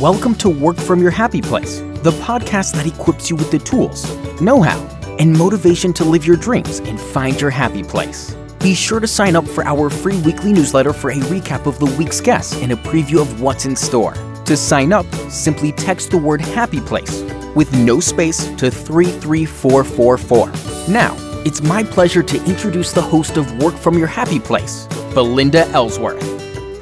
Welcome to Work From Your Happy Place, the podcast that equips you with the tools, know how, and motivation to live your dreams and find your happy place. Be sure to sign up for our free weekly newsletter for a recap of the week's guests and a preview of what's in store. To sign up, simply text the word Happy Place with no space to 33444. Now, it's my pleasure to introduce the host of Work From Your Happy Place, Belinda Ellsworth.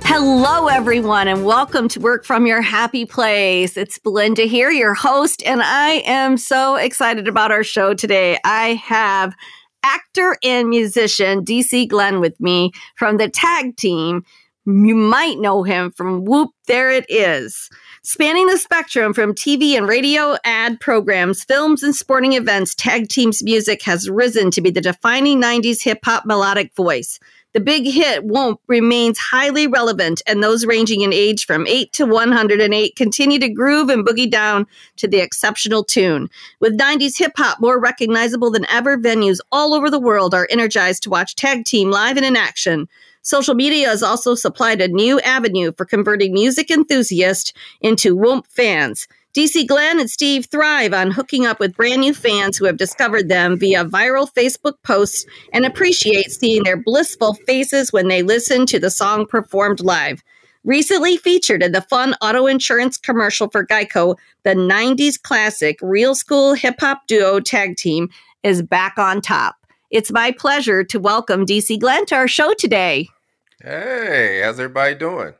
Hello, everyone, and welcome to Work From Your Happy Place. It's Belinda here, your host, and I am so excited about our show today. I have actor and musician DC Glenn with me from the tag team. You might know him from Whoomp, There It Is. Spanning the spectrum from TV and radio ad programs, films, and sporting events, Tag Team's music has risen to be the defining 90s hip hop melodic voice. The big hit Whoomp remains highly relevant, and those ranging in age from 8 to 108 continue to groove and boogie down to the exceptional tune. With 90s hip hop more recognizable than ever, venues all over the world are energized to watch Tag Team live and in action. Social media has also supplied a new avenue for converting music enthusiasts into Whoomp fans. DC Glenn and Steve thrive on hooking up with brand new fans who have discovered them via viral Facebook posts and appreciate seeing their blissful faces when they listen to the song performed live. Recently featured in the fun auto insurance commercial for Geico, the 90s classic real school hip hop duo tag team is back on top. It's my pleasure to welcome DC Glenn to our show today. Hey, how's everybody doing?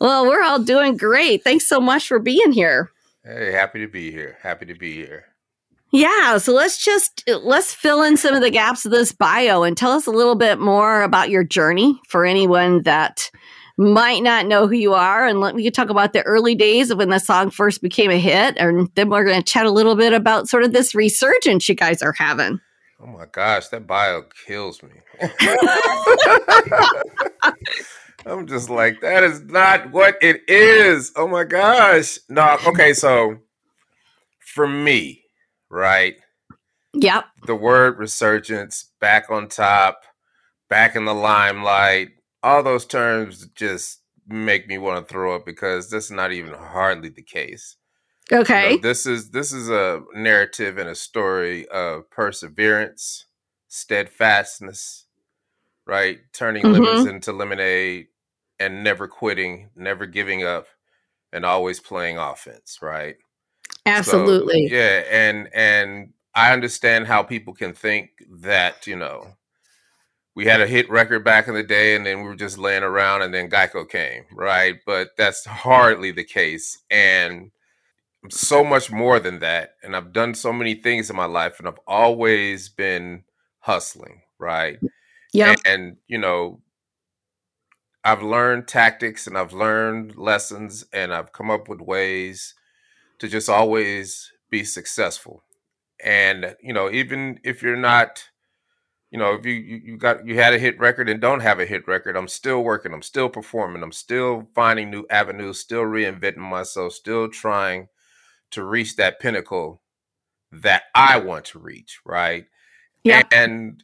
Well, we're all doing great. Thanks so much for being here. Hey, happy to be here. Happy to be here. Yeah, so let's just uh, let's fill in some of the gaps of this bio and tell us a little bit more about your journey for anyone that might not know who you are and let, we can talk about the early days of when the song first became a hit and then we're going to chat a little bit about sort of this resurgence you guys are having. Oh my gosh, that bio kills me. I'm just like, that is not what it is. Oh my gosh. No, okay, so for me, right? Yep. The word resurgence, back on top, back in the limelight, all those terms just make me want to throw up because that's not even hardly the case. Okay. You know, this is this is a narrative and a story of perseverance, steadfastness, right? Turning mm-hmm. lemons into lemonade and never quitting, never giving up, and always playing offense, right? Absolutely. So, yeah, and and I understand how people can think that, you know, we had a hit record back in the day and then we were just laying around and then Geico came, right? But that's hardly the case. And so much more than that. And I've done so many things in my life and I've always been hustling, right? Yeah. And, and, you know, I've learned tactics and I've learned lessons and I've come up with ways to just always be successful. And, you know, even if you're not, you know, if you, you got you had a hit record and don't have a hit record, I'm still working, I'm still performing, I'm still finding new avenues, still reinventing myself, still trying to reach that pinnacle that I want to reach, right? Yeah. And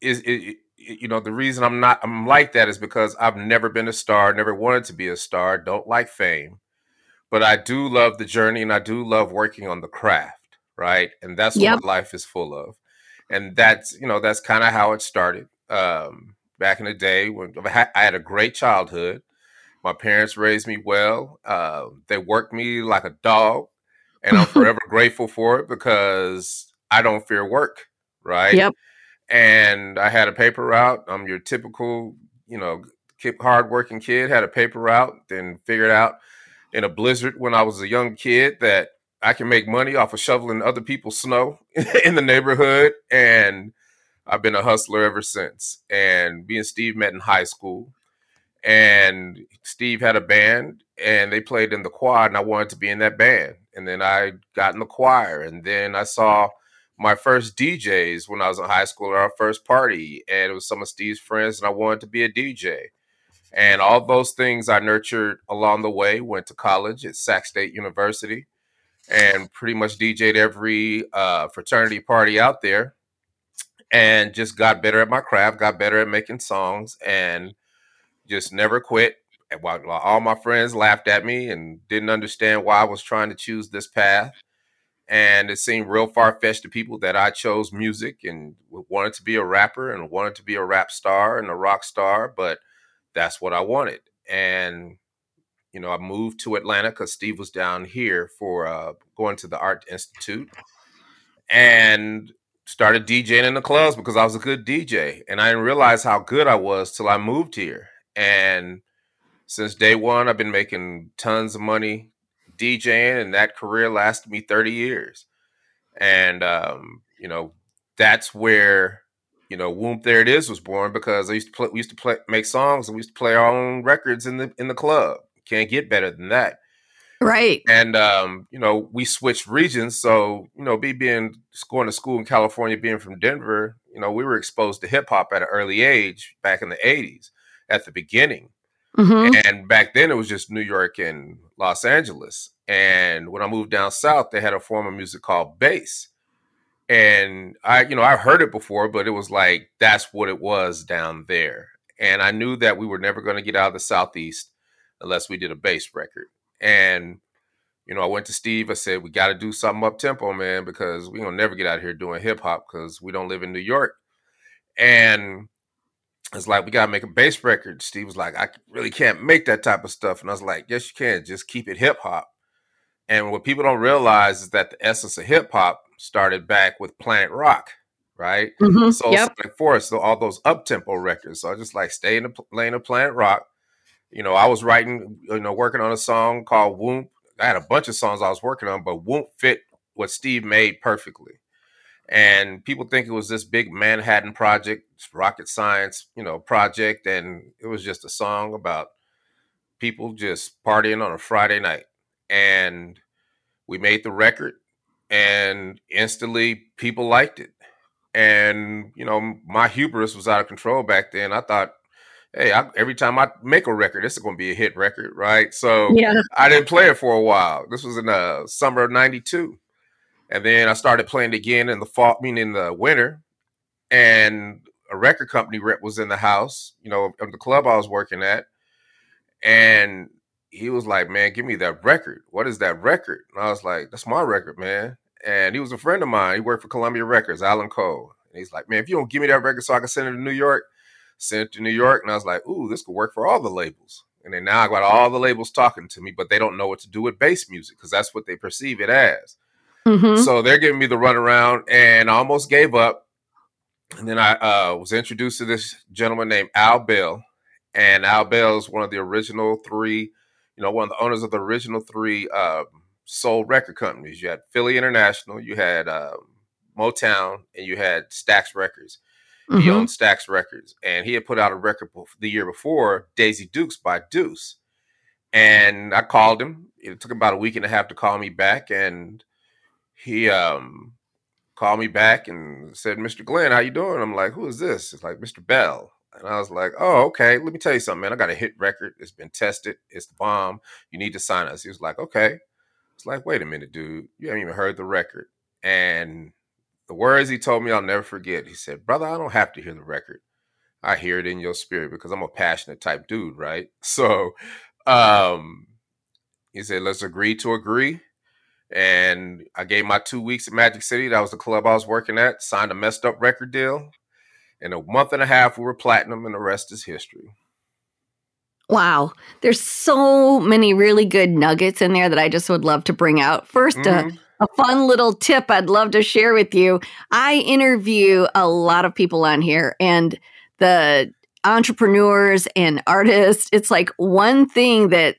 is it, you know the reason I'm not I'm like that is because I've never been a star, never wanted to be a star, don't like fame, but I do love the journey and I do love working on the craft, right? And that's yep. what life is full of. And that's you know that's kind of how it started. Um, back in the day when I had a great childhood, my parents raised me well. Uh, they worked me like a dog, and I'm forever grateful for it because I don't fear work, right? Yep and I had a paper route. I'm your typical, you know, hardworking kid. Had a paper route, then figured out in a blizzard when I was a young kid that I can make money off of shoveling other people's snow in the neighborhood, and I've been a hustler ever since. And me and Steve met in high school, and Steve had a band, and they played in the quad, and I wanted to be in that band. And then I got in the choir, and then I saw my first DJs when I was in high school at our first party, and it was some of Steve's friends, and I wanted to be a DJ. And all those things I nurtured along the way. Went to college at Sac State University, and pretty much DJed every uh, fraternity party out there, and just got better at my craft, got better at making songs, and just never quit. while, while all my friends laughed at me and didn't understand why I was trying to choose this path. And it seemed real far fetched to people that I chose music and wanted to be a rapper and wanted to be a rap star and a rock star, but that's what I wanted. And, you know, I moved to Atlanta because Steve was down here for uh, going to the Art Institute and started DJing in the clubs because I was a good DJ. And I didn't realize how good I was till I moved here. And since day one, I've been making tons of money DJing, and that career lasted me 30 years. And, um, you know, that's where, you know, Whoomp There It Is was born because I used to play, we used to play, make songs and we used to play our own records in the, in the club. Can't get better than that. Right. And, um, you know, we switched regions. So, you know, me being going to school in California, being from Denver, you know, we were exposed to hip hop at an early age back in the 80s at the beginning. Mm-hmm. And back then it was just New York and Los Angeles. And when I moved down south, they had a form of music called bass. And I, you know, I heard it before, but it was like that's what it was down there. And I knew that we were never going to get out of the southeast unless we did a bass record. And you know, I went to Steve. I said, "We got to do something up tempo, man, because we gonna never get out here doing hip hop because we don't live in New York." And it's like we gotta make a bass record. Steve was like, I really can't make that type of stuff, and I was like, Yes, you can. Just keep it hip hop. And what people don't realize is that the essence of hip hop started back with Planet Rock, right? Mm-hmm. So yep. Sonic Force, so all those up tempo records. So I just like stay in the lane of Planet Rock. You know, I was writing, you know, working on a song called Whoomp. I had a bunch of songs I was working on, but Whoomp fit what Steve made perfectly and people think it was this big Manhattan project, rocket science, you know, project, and it was just a song about people just partying on a Friday night. And we made the record, and instantly people liked it. And you know, my hubris was out of control back then. I thought, hey, I, every time I make a record, this is going to be a hit record, right? So yeah. I didn't play it for a while. This was in the summer of '92 and then I started playing again in the fall, meaning in the winter. And a record company rep was in the house, you know, of the club I was working at. And he was like, Man, give me that record. What is that record? And I was like, That's my record, man. And he was a friend of mine. He worked for Columbia Records, Alan Cole. And he's like, Man, if you don't give me that record so I can send it to New York, send it to New York. And I was like, Ooh, this could work for all the labels. And then now I got all the labels talking to me, but they don't know what to do with bass music because that's what they perceive it as. Mm-hmm. So they're giving me the runaround, and I almost gave up. And then I uh, was introduced to this gentleman named Al Bell, and Al Bell is one of the original three, you know, one of the owners of the original three uh, soul record companies. You had Philly International, you had uh, Motown, and you had Stax Records. Mm-hmm. He owned Stax Records, and he had put out a record the year before, Dazzey Duks by Duice. And I called him. It took about a week and a half to call me back, and he um called me back and said, "Mr. Glenn, how you doing?" I'm like, "Who is this?" It's like Mr. Bell. And I was like, "Oh, okay. Let me tell you something, man. I got a hit record. It's been tested. It's the bomb. You need to sign us." He was like, "Okay." It's like, "Wait a minute, dude. You haven't even heard the record." And the words he told me, I'll never forget. He said, "Brother, I don't have to hear the record. I hear it in your spirit because I'm a passionate type dude, right?" So, um, he said, "Let's agree to agree." And I gave my two weeks at Magic City. That was the club I was working at. Signed a messed up record deal. In a month and a half, we were platinum, and the rest is history. Wow. There's so many really good nuggets in there that I just would love to bring out. 1st uh, mm-hmm. a fun little tip I'd love to share with you. I interview a lot of people on here, and the entrepreneurs and artists, it's like one thing that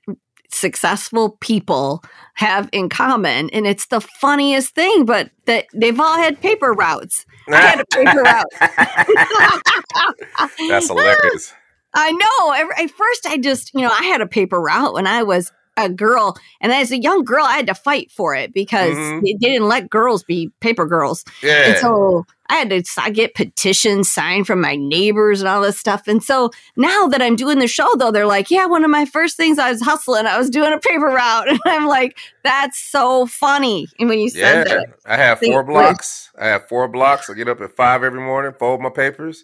successful people have in common. And it's the funniest thing, but that they've all had paper routes. I had a paper route. That's hilarious. I know. At first, I just, you know, I had a paper route when I was a girl. And as a young girl, I had to fight for it because mm-hmm. they didn't let girls be paper girls. Yeah. And so I had to I get petitions signed from my neighbors and all this stuff. And so now that I'm doing the show, though, they're like, yeah, one of my first things I was hustling, I was doing a paper route. And I'm like, that's so funny. And when you said yeah, that, I have four blocks. I have four blocks. I get up at five every morning, fold my papers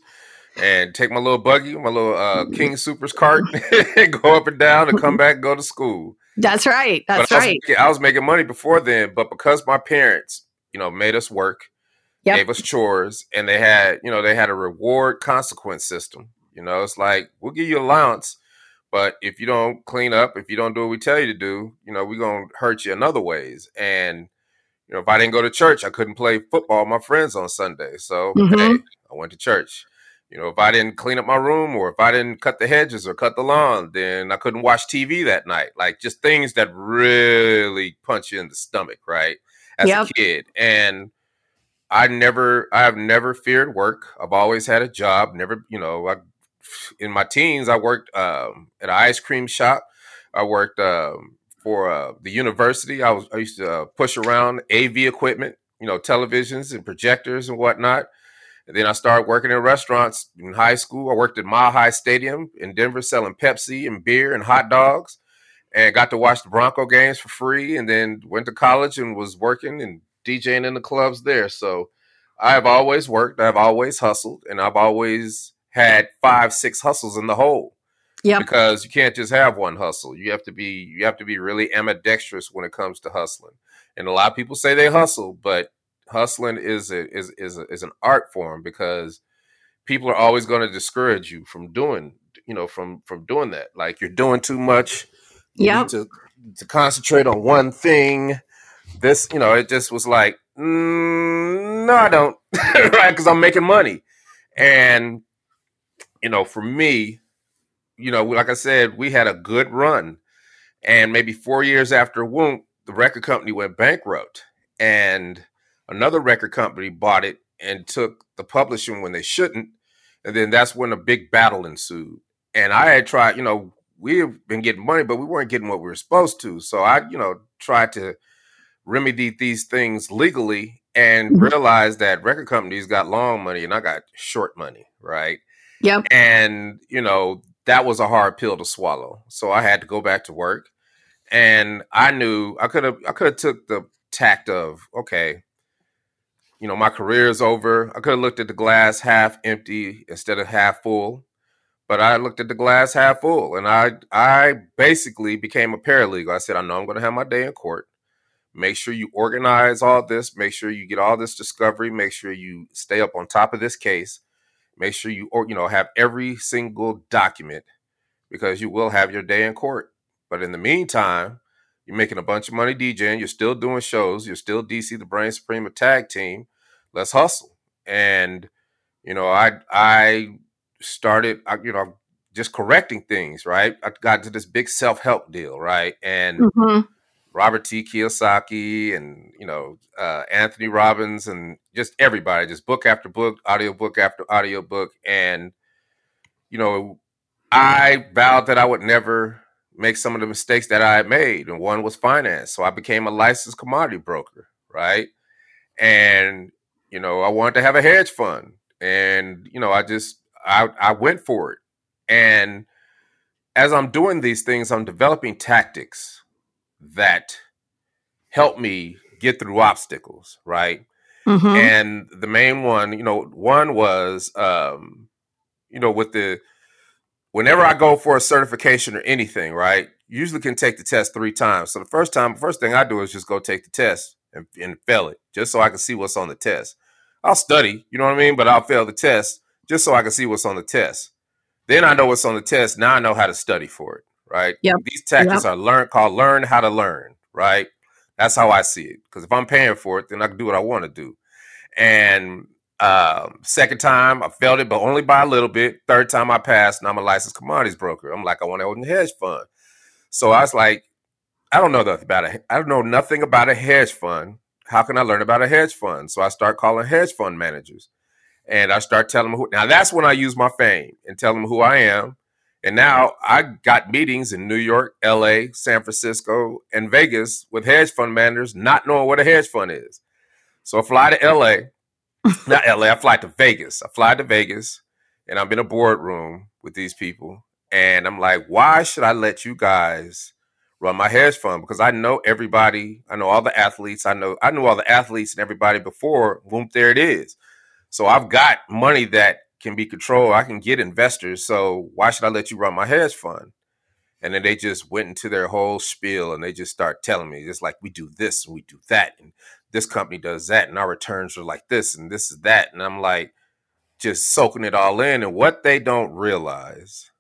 and take my little buggy, my little uh, King Supers cart, and go up and down and come back and go to school. That's right. That's I right. making, I was making money before then, but because my parents, you know, made us work, Yep. gave us chores, and they had, you know, they had a reward consequence system. You know, it's like we'll give you allowance, but if you don't clean up, if you don't do what we tell you to do, you know, we're gonna hurt you in other ways. And you know, if I didn't go to church, I couldn't play football with my friends on Sunday. So Mhm. hey, I went to church. You know, if I didn't clean up my room or if I didn't cut the hedges or cut the lawn, then I couldn't watch TV that night. Like just things that really punch you in the stomach, right? As Yep. a kid. And I never I've never feared work. I've always had a job. Never, you know, I in my teens I worked um, at an ice cream shop. I worked um, for uh, the university. I was I used to uh, push around AV equipment, you know, televisions and projectors and whatnot. And then I started working in restaurants in high school. I worked at Mile High Stadium in Denver selling Pepsi and beer and hot dogs and got to watch the Bronco games for free and then went to college and was working and DJing in the clubs there. So I've always worked, I've always hustled, and I've always had five, six hustles in the hole Yeah. because you can't just have one hustle. You have to be you have to be really ambidextrous when it comes to hustling. And a lot of people say they hustle, but hustling is a, is is a, is an art form because people are always going to discourage you from doing you know from from doing that. Like you're doing too much. Yeah. To to concentrate on one thing. This you know it just was like mm, no I don't right because I'm making money and you know for me you know, like I said, we had a good run. And maybe four years after Whoomp, the record company went bankrupt. And another record company bought it and took the publishing when they shouldn't. And then that's when a big battle ensued. And I had tried, you know, we have been getting money, but we weren't getting what we were supposed to. So I, you know, tried to remedy these things legally and Mhm. realized that record companies got long money and I got short money, right? Yep. and you know that was a hard pill to swallow so i had to go back to work and i knew i could have i could have took the tact of okay you know my career is over i could have looked at the glass half empty instead of half full but i looked at the glass half full and i i basically became a paralegal i said i know i'm going to have my day in court make sure you organize all this. Make sure you get all this discovery. Make sure you stay up on top of this case. Make sure you or you know have every single document because you will have your day in court. But in the meantime you're making a bunch of money djing. You're still doing shows. You're still dc the brain supreme a tag team. Let's hustle. And you know i i started I, you know just correcting things right? I got into this big self-help deal right? And hmm Robert T. Kiyosaki and you know uh, Anthony Robbins and just everybody, just book after book, audio book after audio book, and you know I vowed that I would never make some of the mistakes that I had made, and one was finance. So I became a licensed commodity broker, right? And you know I wanted to have a hedge fund, and you know I just I I went for it, and as I'm doing these things, I'm developing tactics that help me get through obstacles, right? hmm And the main one, you know, one was, um, you know, with the whenever I go for a certification or anything, right? Usually can take the test three times. So the first time, first thing I do is just go take the test and, and fail it, just so I can see what's on the test. I'll study, you know what I mean, but I'll fail the test just so I can see what's on the test. Then I know what's on the test. Now I know how to study for it, right? Yep. These tactics are learn called learn how to learn, right? That's how I see it. Because if I'm paying for it, then I can do what I want to do. And um, second time, I failed it, but only by a little bit. Third time, I passed, and I'm a licensed commodities broker. I'm like, I want to own a hedge fund. So I was like, I don't know nothing about it. I don't know nothing about a hedge fund. How can I learn about a hedge fund? So I start calling hedge fund managers, and I start telling them who. Now that's when I use my fame and tell them who I am. And now I got meetings in New York, L.A., San Francisco, and Vegas with hedge fund managers, not knowing what a hedge fund is. So I fly to L.A. not LA. I fly to Vegas. I fly to Vegas and I'm in a boardroom with these people. And I'm like, why should I let you guys run my hedge fund? Because I know everybody, I know all the athletes, I know I knew all the athletes and everybody before. Boom, there it is. So I've got money that can be controlled. I can get investors. So why should I let you run my hedge fund? And then they just went into their whole spiel and they just start telling me, it's like we do this and we do that, and this company does that, and our returns are like this and this is that. And I'm like, just soaking it all in. And what they don't realize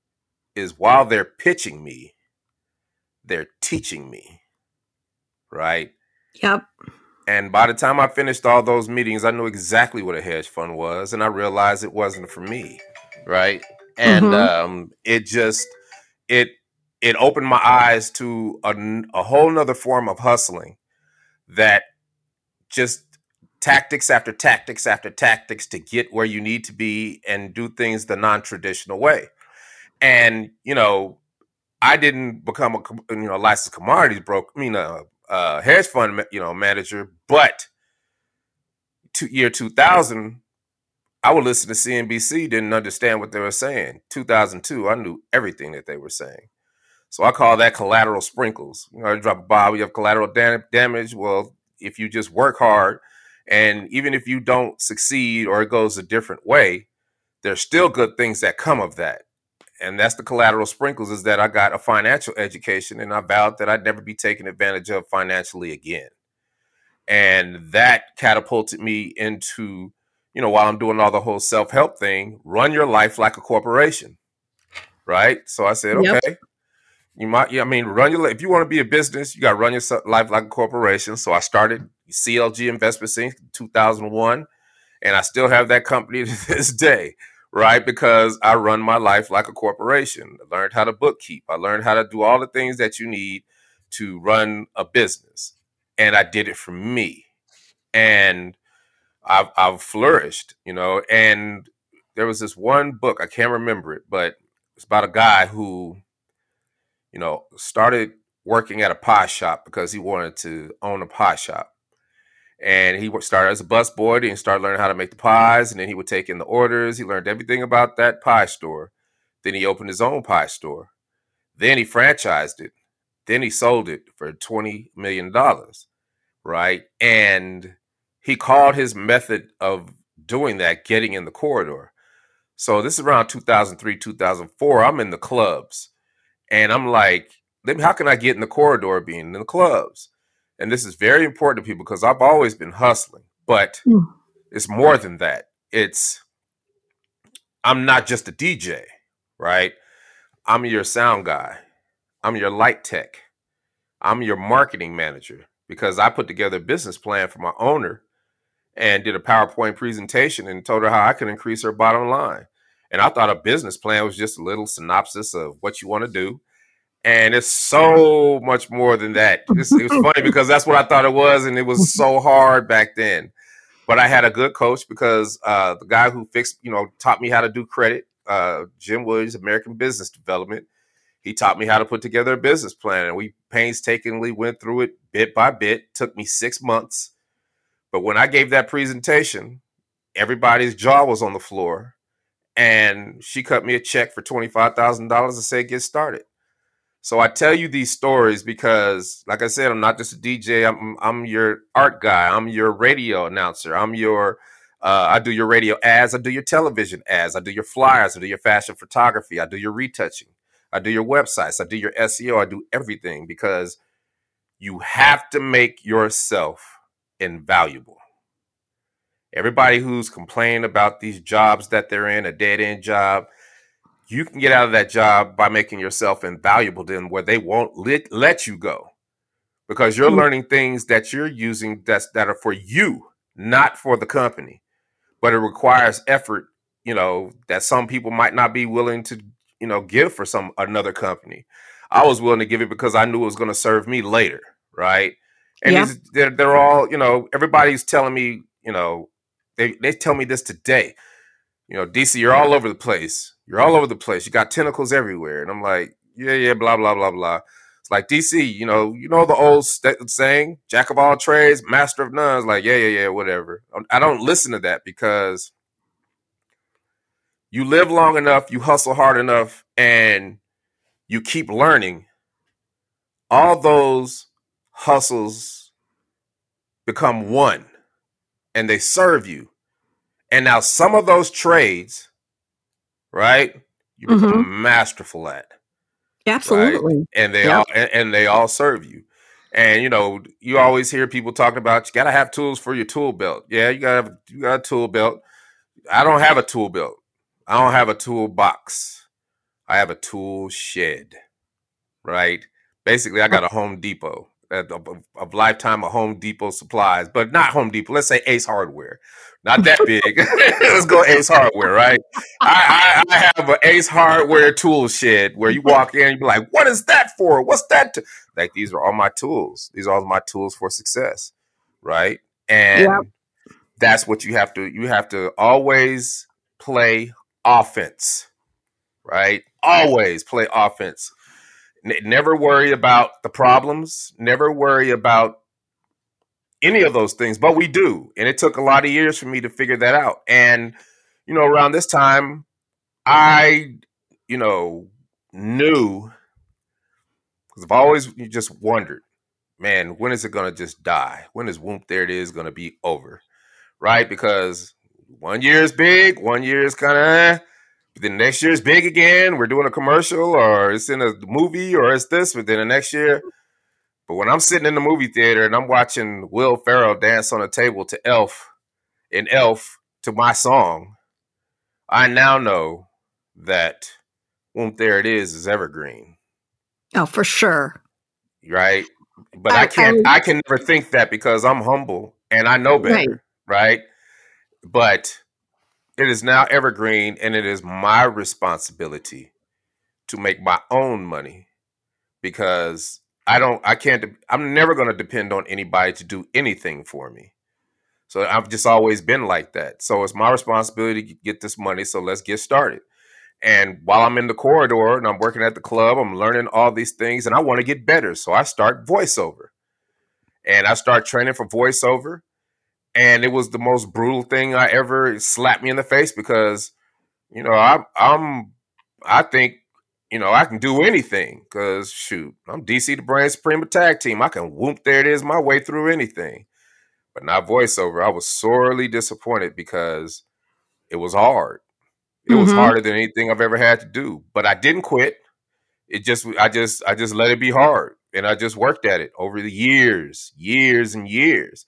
is while they're pitching me, they're teaching me. Right? Yep. And by the time I finished all those meetings, I knew exactly what a hedge fund was, and I realized it wasn't for me, right? And mm-hmm. um, it just it it opened my eyes to a, a whole nother form of hustling that just tactics after tactics after tactics to get where you need to be and do things the non-traditional way. And you know, I didn't become a you know licensed commodities broker. I mean, a, a hedge fund you know manager, but to year two thousand, I would listen to CNBC, didn't understand what they were saying. Two thousand two, I knew everything that they were saying. So I call that collateral sprinkles. You know, I drop a bomb, you have collateral dam- damage. Well, if you just work hard, and even if you don't succeed or it goes a different way, there's still good things that come of that and that's the collateral sprinkles is that I got a financial education and I vowed that I'd never be taken advantage of financially again. And that catapulted me into, you know, while I'm doing all the whole self help thing, run your life like a corporation. Right. So I said, yep. okay, you might, yeah, I mean, run your, if you want to be a business, you got to run your life like a corporation. So I started CLG Investments Inc. 2001, and I still have that company to this day right? Because I run my life like a corporation. I learned how to bookkeep. I learned how to do all the things that you need to run a business. And I did it for me. And I've, I've flourished, you know. And there was this one book, I can't remember it, but it's about a guy who, you know, started working at a pie shop because he wanted to own a pie shop and he started as a busboy and started learning how to make the pies and then he would take in the orders. He learned everything about that pie store. Then he opened his own pie store. Then he franchised it. Then he sold it for 20 million dollars right? And he called his method of doing that getting in the corridor. So this is around 2003 2004 i'm in the clubs. And i'm like how can i get in the corridor being in the clubs and this is very important to people because I've always been hustling, but mm. it's more than that. It's I'm not just a DJ, right? I'm your sound guy. I'm your light tech. I'm your marketing manager because I put together a business plan for my owner and did a PowerPoint presentation and told her how I could increase her bottom line. And I thought a business plan was just a little synopsis of what you want to do and it's so much more than that. It's, it was funny because that's what I thought it was, and it was so hard back then. But I had a good coach because uh, the guy who fixed, you know, taught me how to do credit, uh, Jim Williams, American Business Development. He taught me how to put together a business plan, and we painstakingly went through it bit by bit. Took me six months, but when I gave that presentation, everybody's jaw was on the floor, and she cut me a check for twenty five thousand dollars and said, "Get started." So I tell you these stories because, like I said, I'm not just a DJ. I'm I'm your art guy. I'm your radio announcer. I'm your uh, I do your radio ads. I do your television ads. I do your flyers. I do your fashion photography. I do your retouching. I do your websites. I do your SEO. I do everything because you have to make yourself invaluable. Everybody who's complaining about these jobs that they're in, a dead end job, you can get out of that job by making yourself invaluable to them where they won't let, let you go. Because you're mm-hmm. learning things that you're using that's that are for you not for the company. But it requires effort you know that some people might not be willing to you know give for some another company. I was willing to give it because i knew it was going to serve me later right? And yeah. they're, they're all you know everybody's telling me you know they, they tell me this today you know dc you're all over the place you're all over the place. You got tentacles everywhere. And I'm like, yeah, yeah, blah, blah, blah, blah. It's like DC, you know, you know the old st- saying, jack of all trades, master of none. It's like, yeah, yeah, yeah, whatever. Um, I don't listen to that because you live long enough, you hustle hard enough, and you keep learning. All those hustles become one and they serve you. And now some of those trades right? You become mm-hmm. masterful at. Absolutely. Right? And they yep. all and, and they all serve you. And you know, you always hear people talking about you gotta have tools for your tool belt. Yeah, you gotta have you got a tool belt. I don't have a tool belt. I don't have a toolbox. I have a tool shed. Right? Basically, I got a Home Depot of, of lifetime of Home Depot supplies, but not Home Depot. Let's say Ace Hardware. Not that big. Let's go Ace Hardware, right? I, I, I, have an Ace Hardware tool shed where you walk in and you be like, what is that for? What's that? To? Like, these are all my tools. These are all my tools for success, right? And that's what you have to, you have to always play offense, right? Always play offense. N- never worry about the problems. Never worry about any of those things, but we do. And it took a lot of years for me to figure that out. And, you know, around this time, I, you know, knew because I've always just wondered, man, when is it going to just die? When is Whoomp There It Is going to be over? Right? Because one year is big, one year is kind of, but then next year is big again. We're doing a commercial or it's in a movie or it's this, but then the next year, but when I'm sitting in the movie theater and I'm watching Will Ferrell dance on a table to Elf and Elf to my song, I now know that Whoomp There It Is is evergreen. Oh, for sure. Right. But I, I can't, I, I, can never think that because I'm humble and I know better. Right. right? But it is now evergreen and it is my responsibility to make my own money because I don't, I can't, I'm never going to depend on anybody to do anything for me. So I've just always been like that. So it's my responsibility to get this money. So let's get started. And while I'm in the corridor and I'm working at the club, I'm learning all these things and I want to get better. So I start voiceover and I start training for voiceover. And it was the most brutal thing I ever slapped me in the face because, you know, I, I'm, I think you know, I can do anything because shoot, I'm DC the Brain Supreme Tag Team. I can whoomp there it is my way through anything. But not voiceover. I was sorely disappointed because it was hard. It mm-hmm. was harder than anything I've ever had to do. But I didn't quit. It just I just I just let it be hard. And I just worked at it over the years, years and years.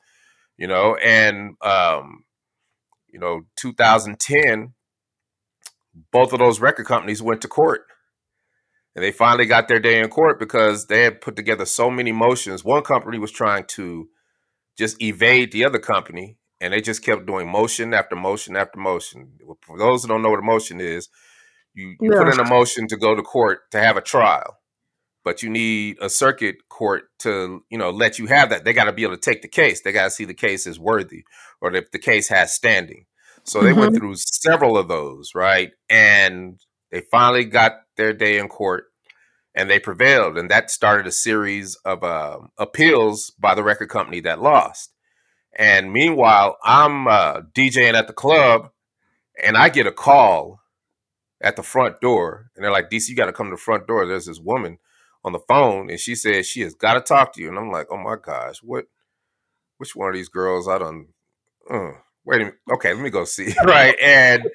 You know, and um, you know, 2010, both of those record companies went to court and they finally got their day in court because they had put together so many motions. One company was trying to just evade the other company, and they just kept doing motion after motion after motion. For those who don't know what a motion is, you, you yeah. put in a motion to go to court to have a trial, but you need a circuit court to you know let you have that. They got to be able to take the case. They got to see the case is worthy, or if the case has standing. So they mm-hmm. went through several of those, right? And they finally got their day in court and they prevailed. And that started a series of uh, appeals by the record company that lost. And meanwhile, I'm uh, DJing at the club and I get a call at the front door. And they're like, DC, you got to come to the front door. There's this woman on the phone and she says she has got to talk to you. And I'm like, oh my gosh, what? Which one of these girls I don't, uh, wait a minute. Okay, let me go see. right. And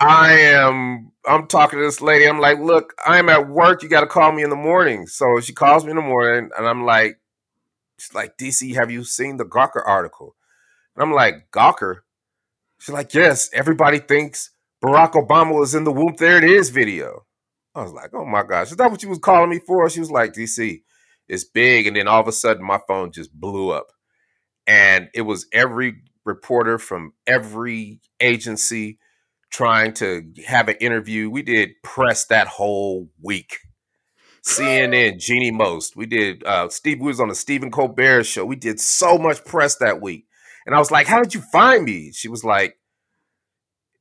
I am I'm talking to this lady. I'm like, look, I'm at work. You got to call me in the morning. So she calls me in the morning, and I'm like, she's like, DC, have you seen the Gawker article? And I'm like, Gawker? She's like, yes. Everybody thinks Barack Obama was in the Whoomp. There It Is video. I was like, oh my gosh, is that what you was calling me for? She was like, DC, it's big. And then all of a sudden, my phone just blew up, and it was every reporter from every agency trying to have an interview. We did press that whole week. CNN, Jeanne Moos. We did uh Steve we was on the Stephen Colbert show. We did so much press that week. And I was like, How did you find me? She was like,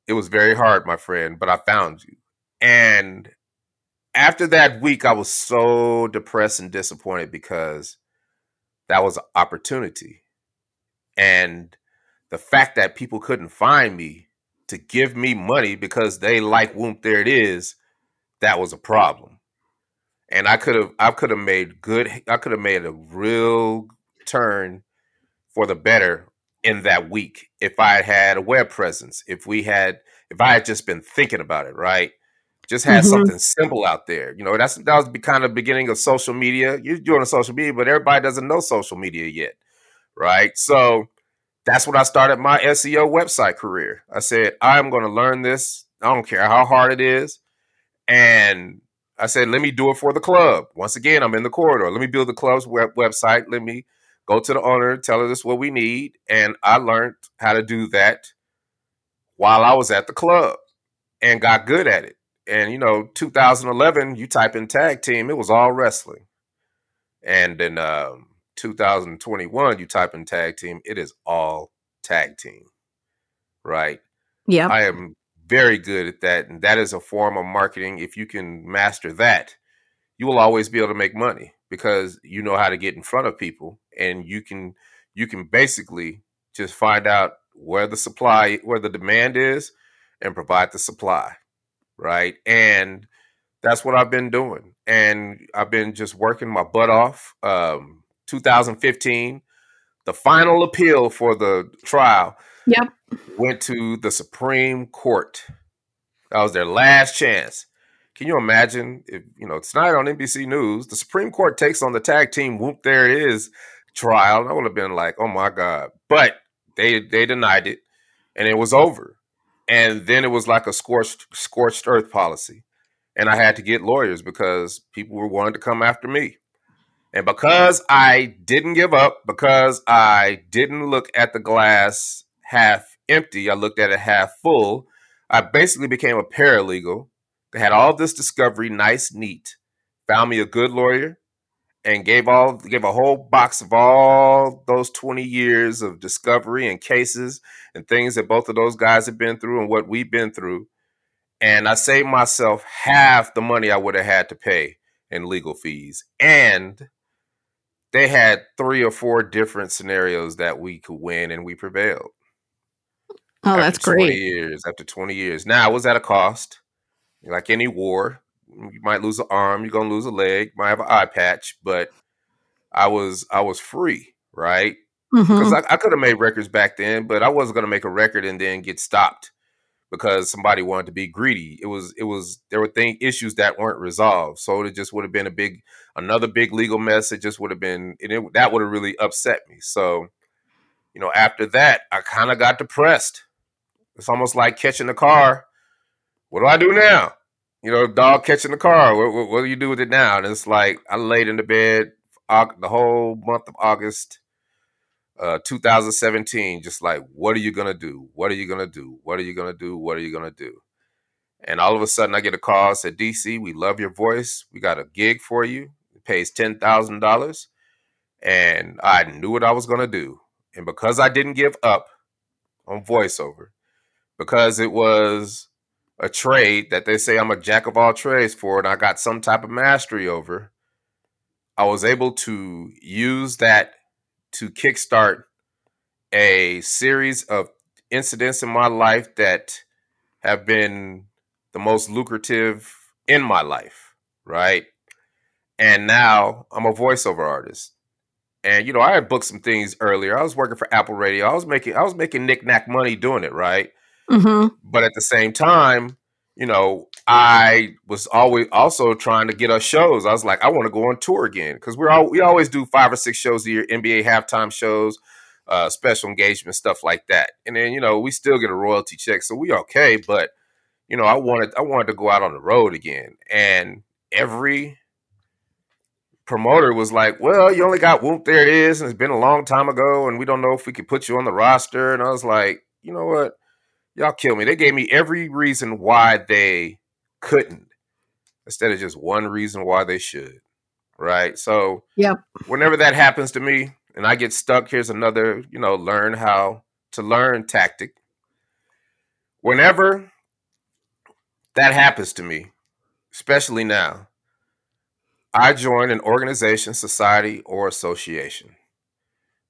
It was very hard, my friend, but I found you. And after that week, I was so depressed and disappointed because that was an opportunity. And the fact that people couldn't find me to give me money because they like Whoomp There It Is, that was a problem. And I could have I could have made good I could have made a real turn for the better in that week if I had a web presence, if we had if I had just been thinking about it, right? Just had mm-hmm. something simple out there. You know, that's that was the kind of beginning of social media. You're doing social media, but everybody doesn't know social media yet, right? So that's when I started my SEO website career. I said, I'm going to learn this. I don't care how hard it is. And I said, let me do it for the club. Once again, I'm in the corridor. Let me build the club's web- website. Let me go to the owner, tell her this is what we need. And I learned how to do that while I was at the club and got good at it. And, you know, 2011, you type in tag team, it was all wrestling. And then um, 2021, you type in tag team, it is all tag team. Right? Yeah. I am very good at that. And that is a form of marketing. If you can master that, you will always be able to make money because you know how to get in front of people and you can you can basically just find out where the supply where the demand is and provide the supply right and that's what i've been doing and i've been just working my butt off um 2015 the final appeal for the trial yep went to the Supreme Court. That was their last chance. Can you imagine if you know tonight on NBC News, the Supreme Court takes on the tag team whoomp there it is trial? I would have been like, oh my God. But they they denied it and it was over. And then it was like a scorched scorched earth policy. And I had to get lawyers because people were wanting to come after me. And because I didn't give up, because I didn't look at the glass half empty. I looked at it half full. I basically became a paralegal. They had all this discovery, nice, neat. Found me a good lawyer and gave all gave a whole box of all those 20 years of discovery and cases and things that both of those guys have been through and what we've been through. And I saved myself half the money I would have had to pay in legal fees. And they had three or four different scenarios that we could win and we prevailed. Oh, that's great. 20 years after 20 years. Now, it was at a cost. Like any war, you might lose an arm, you're gonna lose a leg, might have an eye patch, but I was I was free, right? Because mm-hmm. I, I could have made records back then, but I wasn't gonna make a record and then get stopped because somebody wanted to be greedy. It was it was there were thing issues that weren't resolved, so it just would have been a big another big legal mess. It just would have been it, that would have really upset me. So, you know, after that, I kind of got depressed it's almost like catching the car. What do I do now? You know, dog catching the car. What, what, what do you do with it now? And it's like I laid in the bed the whole month of August, uh, 2017. Just like, what are you gonna do? What are you gonna do? What are you gonna do? What are you gonna do? And all of a sudden, I get a call. Said, DC, we love your voice. We got a gig for you. It pays ten thousand dollars. And I knew what I was gonna do. And because I didn't give up on voiceover, because it was a trade that they say I'm a jack of all trades for and I got some type of mastery over, I was able to use that to kickstart a series of incidents in my life that have been the most lucrative in my life, right? And now I'm a voiceover artist. And you know, I had booked some things earlier. I was working for Apple Radio. I was making I was making knickknack money doing it, right? Mm-hmm. But at the same time, you know, I was always also trying to get us shows. I was like, I want to go on tour again because we're all we always do five or six shows a year, NBA halftime shows, uh, special engagement stuff like that. And then you know we still get a royalty check, so we okay. But you know, I wanted I wanted to go out on the road again, and every promoter was like, "Well, you only got Whoomp, there is, and it's been a long time ago, and we don't know if we could put you on the roster." And I was like, you know what? y'all kill me. They gave me every reason why they couldn't instead of just one reason why they should. Right. So, yeah. Whenever that happens to me and I get stuck, here's another, you know, learn how to learn tactic. Whenever that happens to me, especially now, I join an organization, society, or association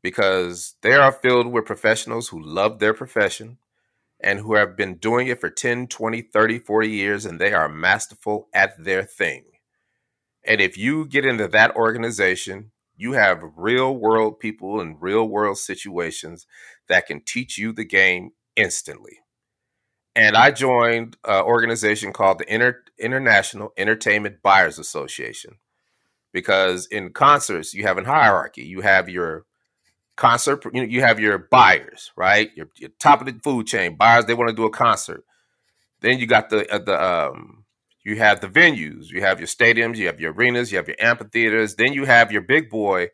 because they are filled with professionals who love their profession, and who have been doing it for 10, 20, 30, 40 years, and they are masterful at their thing. And if you get into that organization, you have real world people in real world situations that can teach you the game instantly. and I joined an organization called the Inter- International Entertainment Buyers Association because in concerts you have a hierarchy. You have your concert, you, know, you have your buyers, right? Your, your top of the food chain buyers. They want to do a concert. Then you got the uh, the um, you have the venues. You have your stadiums. You have your arenas. You have your amphitheaters. Then you have your big boy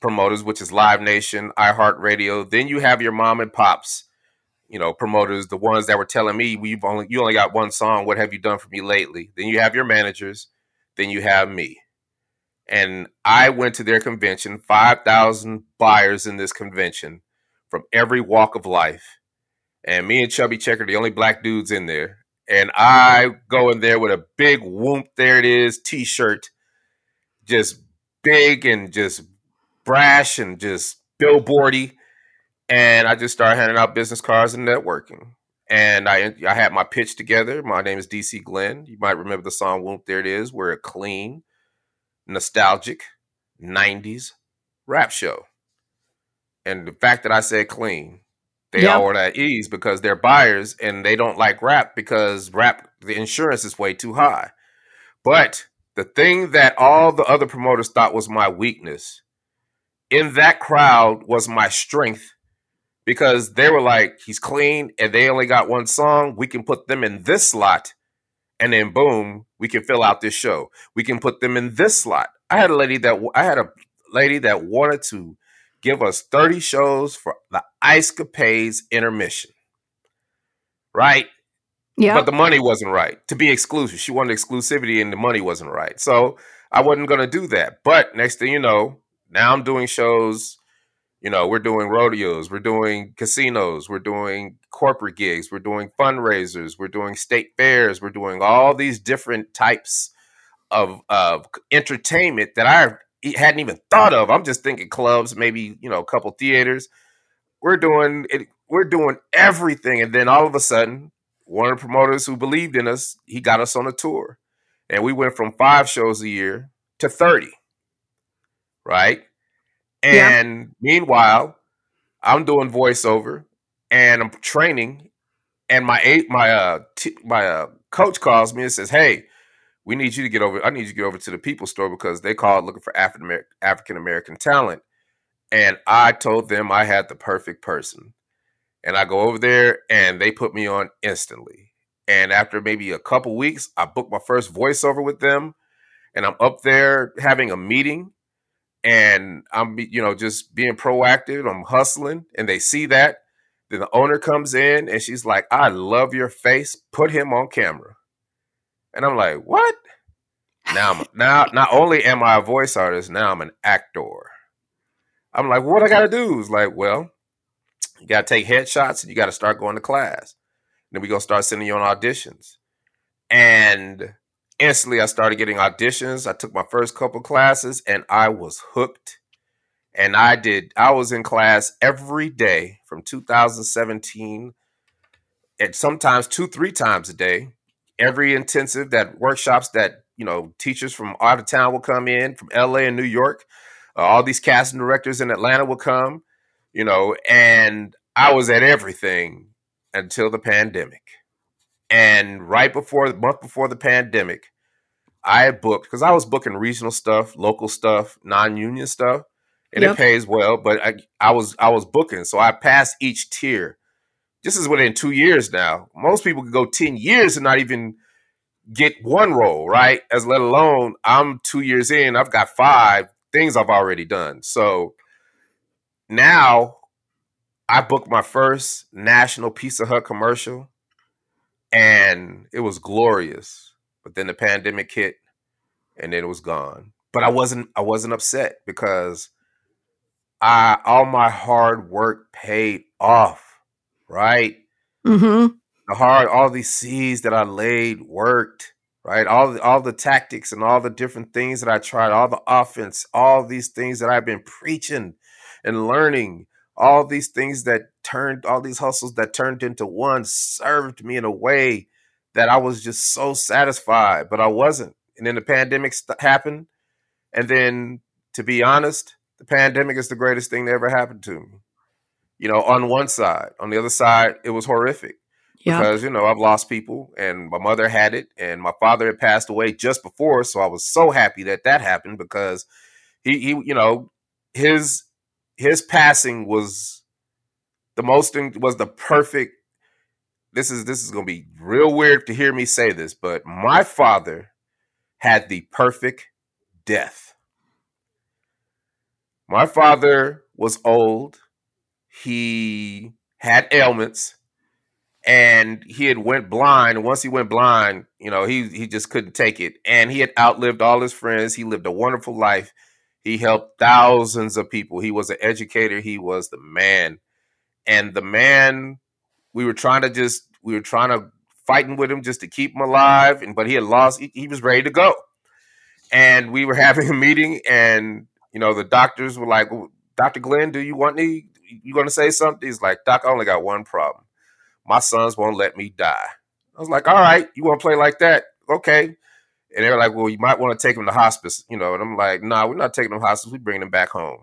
promoters, which is Live Nation, iHeartRadio. Then you have your mom and pops you know, promoters, the ones that were telling me we've only you only got one song. What have you done for me lately? Then you have your managers. Then you have me. And I went to their convention, 5,000 buyers in this convention from every walk of life. And me and Chubby Checker, the only black dudes in there. And I go in there with a big whoomp, there it is, t shirt, just big and just brash and just billboardy and I just started handing out business cards and networking. And I I had my pitch together. My name is DC Glenn. You might remember the song "Whoomp There It Is." We're a clean, nostalgic '90s rap show. And the fact that I said clean, they yep. all are at ease because they're buyers and they don't like rap because rap the insurance is way too high. But the thing that all the other promoters thought was my weakness in that crowd was my strength because they were like, he's clean and they only got one song. We can put them in this slot. And then boom, we can fill out this show. We can put them in this slot. I had a lady that I had a lady that wanted to give us 30 shows for the Ice Capades intermission. Right? Yeah. But the money wasn't right to be exclusive. She wanted exclusivity and the money wasn't right. So I wasn't going to do that. But next thing you know, now I'm doing shows you know, we're doing rodeos, we're doing casinos, we're doing corporate gigs, we're doing fundraisers, we're doing state fairs, we're doing all these different types of of entertainment that I hadn't even thought of. I'm just thinking clubs, maybe you know, a couple theaters. We're doing it. We're doing everything, and then all of a sudden, one of the promoters who believed in us, he got us on a tour, and we went from five shows a year to thirty. Right and yeah. meanwhile, I'm doing voiceover and I'm training, and my my uh t- my uh, coach calls me and says, "Hey, we need you to get over. I need you to get over to the People Store because they called looking for African African American talent." And I told them I had the perfect person, and I go over there and they put me on instantly. And after maybe a couple weeks, I booked my first voiceover with them, and I'm up there having a meeting and I'm you know just being proactive. I'm hustling, and they see that. Then the owner comes in and she's like, "I love your face. Put him on camera." And I'm like, "What?" Now, I'm, now, not only am I a voice artist, now I'm an actor. I'm like, "What I got to do?" Is like, well, you got to take headshots and you got to start going to class. And then we gonna start sending you on auditions. And instantly I started getting auditions. I took my first couple classes and I was hooked. And I did, I was in class every day from 2017 and sometimes two, three times a day. Every intensive that workshops that, you know, teachers from out of town will come in from LA and New York. Uh, all these casting directors in Atlanta will come, you know, and I was at everything until the pandemic. And right before the month before the pandemic, I had booked because I was booking regional stuff, local stuff, non-union stuff, and yep. it pays well. But I, I was I was booking, so I passed each tier. This is within two years now. Most people could go ten years and not even get one role, right? As let alone I'm two years in, I've got five things I've already done. So now I booked my first national Pizza Hut commercial, and it was glorious but then the pandemic hit and then it was gone. But I wasn't I wasn't upset because I all my hard work paid off, right? Mm-hmm. The hard all these seeds that I laid worked, right? All the, all the tactics and all the different things that I tried, all the offense, all these things that I've been preaching and learning, all these things that turned all these hustles that turned into one served me in a way that I was just so satisfied, but I wasn't. And then the pandemic st- happened. And then, to be honest, the pandemic is the greatest thing that ever happened to me. You know, on one side, on the other side, it was horrific Yep. Because, you know, I've lost people and my mother had it and my father had passed away just before. So I was so happy that that happened because he, he you know, his, his passing was the most, was the perfect, this is, this is going to be real weird to hear me say this, but my father had the perfect death. My father was old. He had ailments and he had went blind. Once he went blind, you know, he he just couldn't take it. And he had outlived all his friends. He lived a wonderful life. He helped thousands of people. He was an educator. He was the man. And the man, we were trying to just we were trying to fighting with him just to keep him alive. And but he had lost. He, he was ready to go. And we were having a meeting, and you know, the doctors were like, "Dr. Glenn, do you want me? You going to say something?" He's like, "Doc, I only got one problem." my sons won't let me die. I was like, all right, you want to play like that? Okay. And they're like, well, you might want to take him to hospice, you know. And I'm like, nah, we're not taking him to hospice. We bring him back home,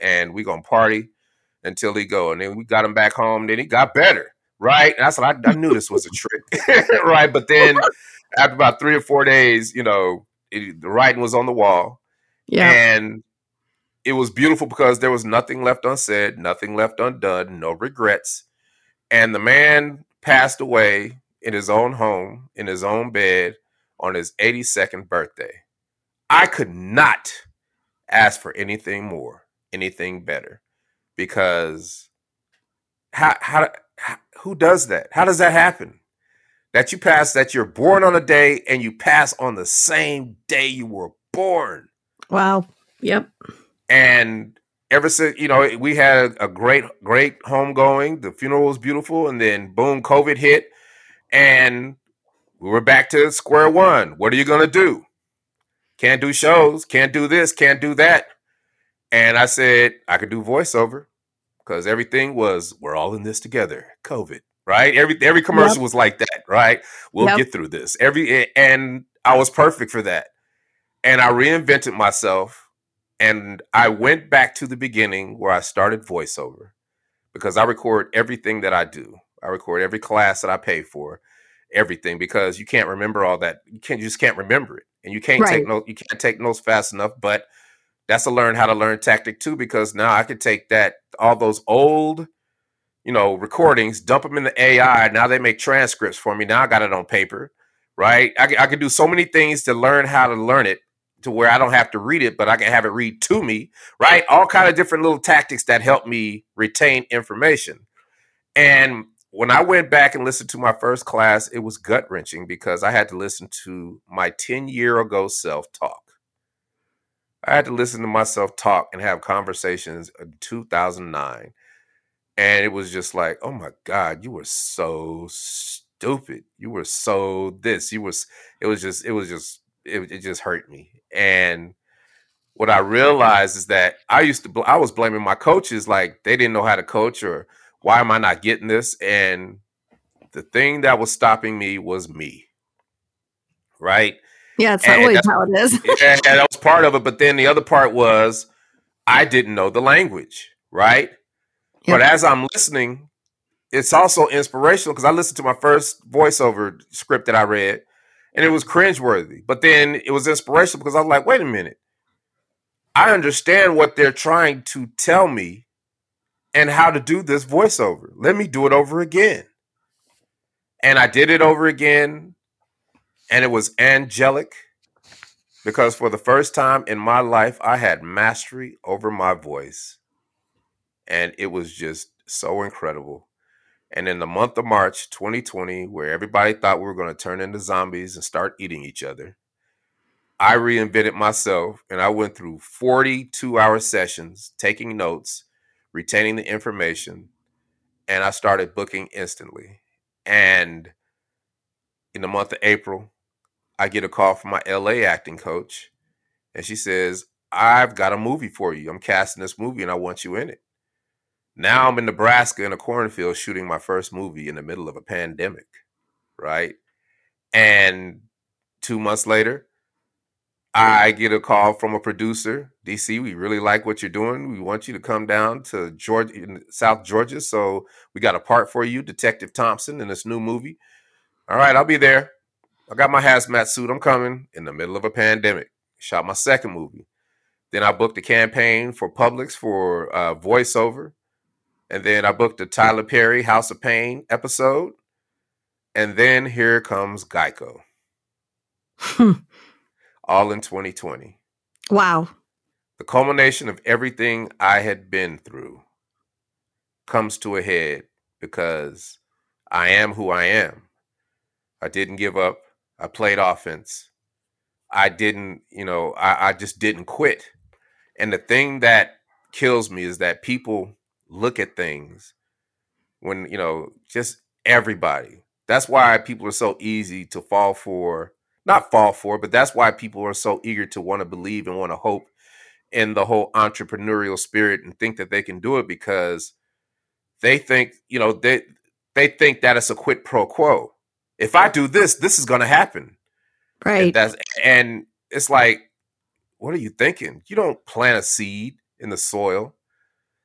and we gonna party until he go. And then we got him back home. Then he got better, right? And that's what I, I knew this was a trick, right? But then after about three or four days, you know, it, the writing was on the wall, yeah, and it was beautiful because there was nothing left unsaid, nothing left undone, no regrets. And the man passed away in his own home, in his own bed on his 82nd birthday. I could not ask for anything more, anything better, because how, how who does that? How does that happen? That you pass, that you're born on a day and you pass on the same day you were born. Wow. Yep. And ever since you know we had a great great home going the funeral was beautiful and then boom covid hit and we were back to square one what are you going to do can't do shows can't do this can't do that and i said i could do voiceover because everything was we're all in this together covid right every every commercial yep. was like that right we'll yep. get through this every and i was perfect for that and i reinvented myself and I went back to the beginning where I started voiceover because I record everything that I do. I record every class that I pay for, everything because you can't remember all that. You can't you just can't remember it. And you can't right. take notes you can't take notes fast enough, but that's a learn how to learn tactic too because now I could take that all those old you know recordings dump them in the ai now they make transcripts for me now i got it on paper right i, I can do so many things to learn how to learn it to where I don't have to read it, but I can have it read to me, right? All kind of different little tactics that help me retain information. And when I went back and listened to my first class, it was gut wrenching because I had to listen to my 10 year ago self talk. I had to listen to myself talk and have conversations in 2009. And it was just like, oh my God, you were so stupid. You were so this. You was, it was just, it was just it, it just hurt me. And what I mm-hmm. realized is that I used to, I was blaming my coaches like they didn't know how to coach or why am I not getting this? And the thing that was stopping me was me. Right. Yeah, it's always how it is. yeah, that was part of it. But then the other part was I didn't know the language. Right. Yep. But as I'm listening, it's also inspirational because I listened to my first voiceover script that I read and it was cringeworthy. But then it was inspirational because I was like, wait a minute. I understand what they're trying to tell me and how to do this voiceover. Let me do it over again. And I did it over again, and it was angelic because for the first time in my life, I had mastery over my voice. And it was just so incredible. And in the month of March 2020, where everybody thought we were going to turn into zombies and start eating each other, I reinvented myself and I went through 42 hour sessions, taking notes, retaining the information, and I started booking instantly. And in the month of April, I get a call from my LA acting coach, and she says, I've got a movie for you. I'm casting this movie and I want you in it. Now I'm in Nebraska in a cornfield shooting my first movie in the middle of a pandemic, right? And two months later, I get a call from a producer, DC. We really like what you're doing. We want you to come down to Georgia, South Georgia. So we got a part for you, Detective Thompson, in this new movie. All right, I'll be there. I got my hazmat suit. I'm coming in the middle of a pandemic. Shot my second movie. Then I booked a campaign for Publix for uh, voiceover. And then I booked a Tyler Perry House of Payne episode. And then here comes Geico. All in 2020. Wow. The culmination of everything I had been through comes to a head because I am who I am. I didn't give up. I played offense. I didn't, you know, I, I just didn't quit. And the thing that kills me is that people look at things when, you know, just everybody. That's why people are so easy to fall for, not fall for, but that's why people are so eager to want to believe and want to hope in the whole entrepreneurial spirit and think that they can do it because they think, you know, they they think that it's a quid pro quo. If I do this, this is going to happen. Right. And that's and it's like what are you thinking? You don't plant a seed in the soil,